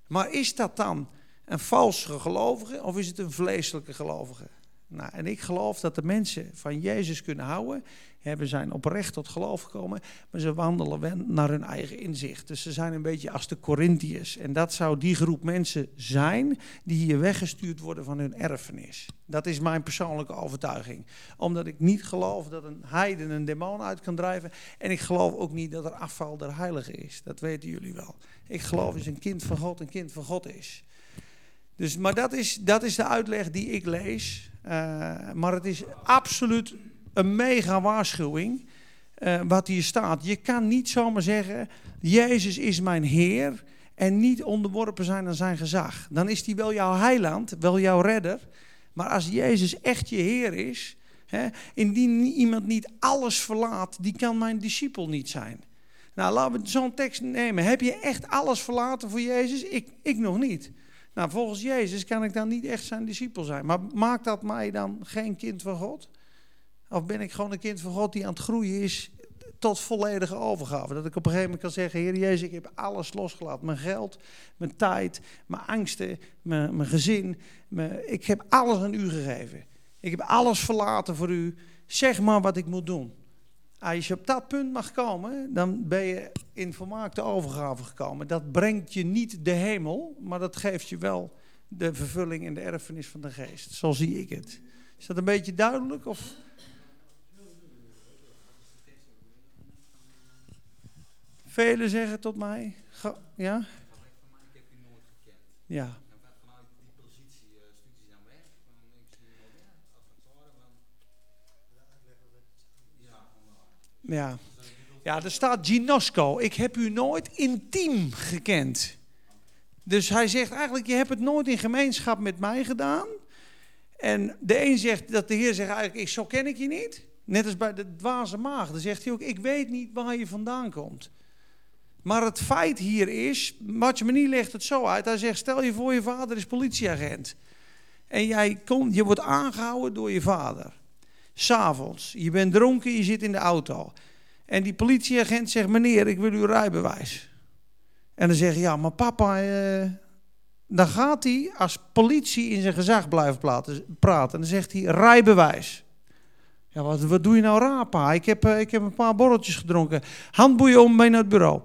Maar is dat dan een valse gelovige of is het een vleeselijke gelovige? Nou, en ik geloof dat de mensen van Jezus kunnen houden hebben, zijn oprecht tot geloof gekomen, maar ze wandelen naar hun eigen inzicht. Dus ze zijn een beetje als de Corinthiërs. En dat zou die groep mensen zijn die hier weggestuurd worden van hun erfenis. Dat is mijn persoonlijke overtuiging. Omdat ik niet geloof dat een heiden een demon uit kan drijven. En ik geloof ook niet dat er afval der heilige is. Dat weten jullie wel. Ik geloof dat een kind van God een kind van God is. Dus, maar dat is, dat is de uitleg die ik lees. Uh, maar het is absoluut een mega waarschuwing uh, wat hier staat. Je kan niet zomaar zeggen, Jezus is mijn Heer en niet onderworpen zijn aan zijn gezag. Dan is hij wel jouw heiland, wel jouw redder. Maar als Jezus echt je Heer is, hè, indien iemand niet alles verlaat, die kan mijn discipel niet zijn. Nou, laten we zo'n tekst nemen. Heb je echt alles verlaten voor Jezus? Ik, ik nog niet. Nou, volgens Jezus kan ik dan niet echt zijn discipel zijn. Maar maakt dat mij dan geen kind van God? Of ben ik gewoon een kind van God die aan het groeien is tot volledige overgave? Dat ik op een gegeven moment kan zeggen, Heer Jezus, ik heb alles losgelaten. Mijn geld, mijn tijd, mijn angsten, mijn, mijn gezin. Ik heb alles aan u gegeven. Ik heb alles verlaten voor u. Zeg maar wat ik moet doen. Als je op dat punt mag komen, dan ben je in volmaakte overgave gekomen. Dat brengt je niet de hemel, maar dat geeft je wel de vervulling en de erfenis van de geest. Zo zie ik het. Is dat een beetje duidelijk? Of? Velen zeggen tot mij, ga- ja? Ik heb u nooit gekend. Ja. Ja, vandaar. Ja. ja, er staat Ginosco. Ik heb u nooit intiem gekend. Dus hij zegt eigenlijk, je hebt het nooit in gemeenschap met mij gedaan. En de een zegt dat de Heer zegt eigenlijk, ik, zo ken ik je niet. Net als bij de dwaze maag. Dan zegt hij ook, ik weet niet waar je vandaan komt. Maar het feit hier is, Matjemani legt het zo uit. Hij zegt, stel je voor je vader is politieagent. En jij komt, je wordt aangehouden door je vader. S'avonds, je bent dronken, je zit in de auto. En die politieagent zegt, meneer, ik wil uw rijbewijs. En dan zeg je, ja, maar papa, eh, dan gaat hij als politie in zijn gezag blijven praten. En dan zegt hij, rijbewijs. Ja, wat, wat doe je nou raar, pa? Ik heb, eh, ik heb een paar borreltjes gedronken. Handboeien om mee naar het bureau.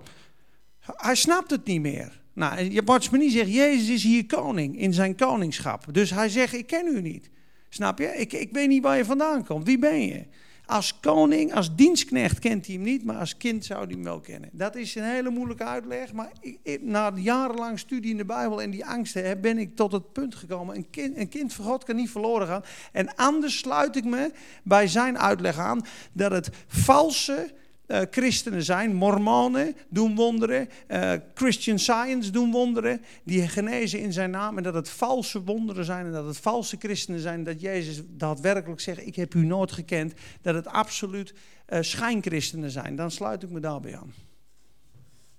Hij snapt het niet meer. Nou, Watchmanie zegt, Jezus is hier koning, in zijn koningschap. Dus hij zegt, ik ken u niet. Snap je? Ik, ik weet niet waar je vandaan komt. Wie ben je? Als koning, als dienstknecht kent hij hem niet, maar als kind zou hij hem wel kennen. Dat is een hele moeilijke uitleg, maar ik, na jarenlang studie in de Bijbel en die angsten heb, ben ik tot het punt gekomen. Een kind, een kind van God kan niet verloren gaan. En anders sluit ik me bij zijn uitleg aan dat het valse eh, christenen zijn, mormonen doen wonderen, eh, Christian Science doen wonderen, die genezen in zijn naam en dat het valse wonderen zijn en dat het valse christenen zijn, dat Jezus daadwerkelijk zegt, ik heb u nooit gekend, dat het absoluut eh, schijnchristenen zijn. Dan sluit ik me daarbij aan.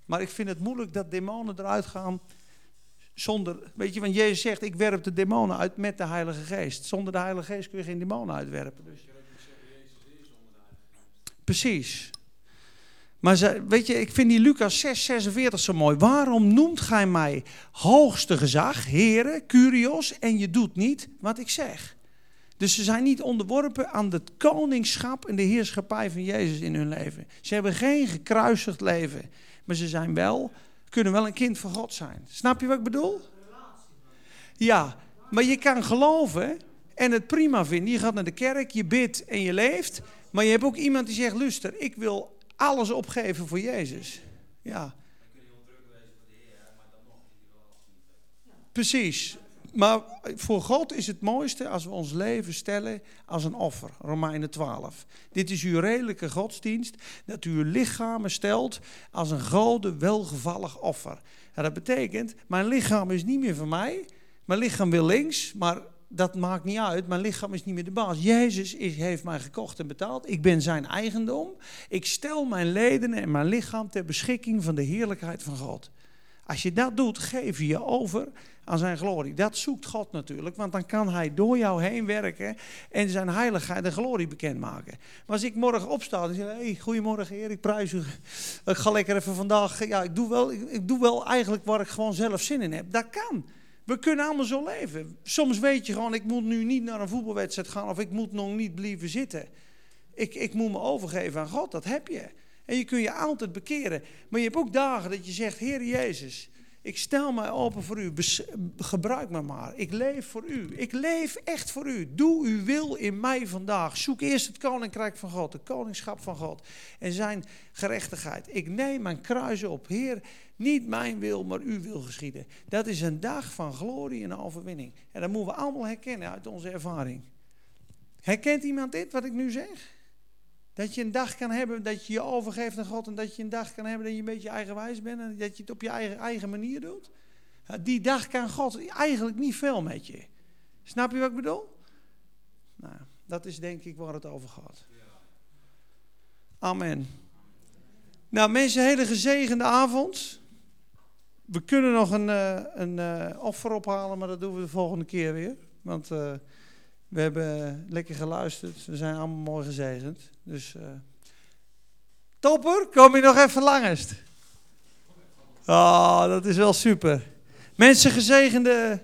Maar ik vind het moeilijk dat demonen eruit gaan zonder, weet je, want Jezus zegt, ik werp de demonen uit met de Heilige Geest. Zonder de Heilige Geest kun je geen demonen uitwerpen. Dus. Precies. Maar weet je, ik vind die Lucas 6, 46 zo mooi. Waarom noemt gij mij hoogste gezag, heren, curios, en je doet niet wat ik zeg? Dus ze zijn niet onderworpen aan het koningschap en de heerschappij van Jezus in hun leven. Ze hebben geen gekruisigd leven, maar ze zijn wel, kunnen wel een kind van God zijn. Snap je wat ik bedoel? Ja, maar je kan geloven en het prima vinden. Je gaat naar de kerk, je bidt en je leeft. Maar je hebt ook iemand die zegt, luister, ik wil alles opgeven voor Jezus. Ja. Precies. Maar voor God is het mooiste als we ons leven stellen als een offer. Romeinen 12. Dit is uw redelijke godsdienst, dat u uw lichamen stelt als een gode, welgevallig offer. En dat betekent, mijn lichaam is niet meer van mij. Mijn lichaam wil links, maar dat maakt niet uit. Mijn lichaam is niet meer de baas. Jezus is, heeft mij gekocht en betaald. Ik ben zijn eigendom. Ik stel mijn leden en mijn lichaam ter beschikking van de heerlijkheid van God. Als je dat doet, geef je je over aan zijn glorie. Dat zoekt God natuurlijk, want dan kan hij door jou heen werken en zijn heiligheid en glorie bekendmaken. Maar als ik morgen opsta en zeg, hey, goedemorgen heer, ik prijs u. Ik ga lekker even vandaag, ja, ik doe, wel, ik, ik doe wel eigenlijk waar ik gewoon zelf zin in heb. Dat kan. We kunnen allemaal zo leven. Soms weet je gewoon, ik moet nu niet naar een voetbalwedstrijd gaan of ik moet nog niet blijven zitten. Ik, ik moet me overgeven aan God, dat heb je. En je kun je altijd bekeren. Maar je hebt ook dagen dat je zegt, Heer Jezus, ik stel mij open voor u. Gebruik me maar. Ik leef voor u. Ik leef echt voor u. Doe uw wil in mij vandaag. Zoek eerst het koninkrijk van God, het koningschap van God en zijn gerechtigheid. Ik neem mijn kruis op. Heer, niet mijn wil, maar uw wil geschieden. Dat is een dag van glorie en overwinning. En dat moeten we allemaal herkennen uit onze ervaring. Herkent iemand dit, wat ik nu zeg? Dat je een dag kan hebben dat je je overgeeft aan God en dat je een dag kan hebben dat je een beetje eigenwijs bent en dat je het op je eigen, eigen manier doet. Die dag kan God eigenlijk niet veel met je. Snap je wat ik bedoel? Nou, dat is denk ik waar het over gaat. Amen. Nou mensen, hele gezegende avond. We kunnen nog een, eh, een eh, offer ophalen, maar dat doen we de volgende keer weer. Want eh, we hebben lekker geluisterd. We zijn allemaal mooi gezegend. Dus eh topper, kom je nog even langest? Oh, dat is wel super. Mensen, gezegende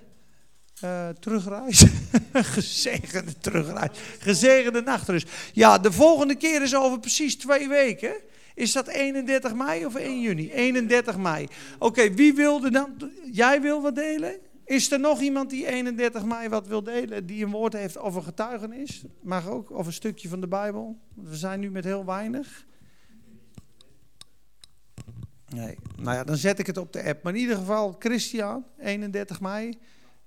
Eh, terugreis. Gezegende terugreis. Gezegende nachtrust. Ja, de volgende keer is over precies twee weken. Is dat 31 mei of 1 juni? 31 mei. Oké, wie wilde dan? Jij wil wat delen? Is er nog iemand die 31 mei wat wil delen? Die een woord heeft over getuigenis? Mag ook, of een stukje van de Bijbel? We zijn nu met heel weinig. Nee, nou ja, dan zet ik het op de app. Maar in ieder geval, Christian, 31 mei.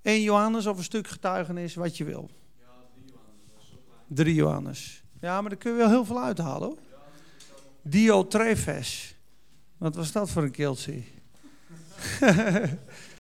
1 Johannes of een stuk getuigenis, wat je wil. 3 Johannes. Ja, maar daar kun je wel heel veel uithalen hoor. Dio Treves. Wat was dat voor een keeltje?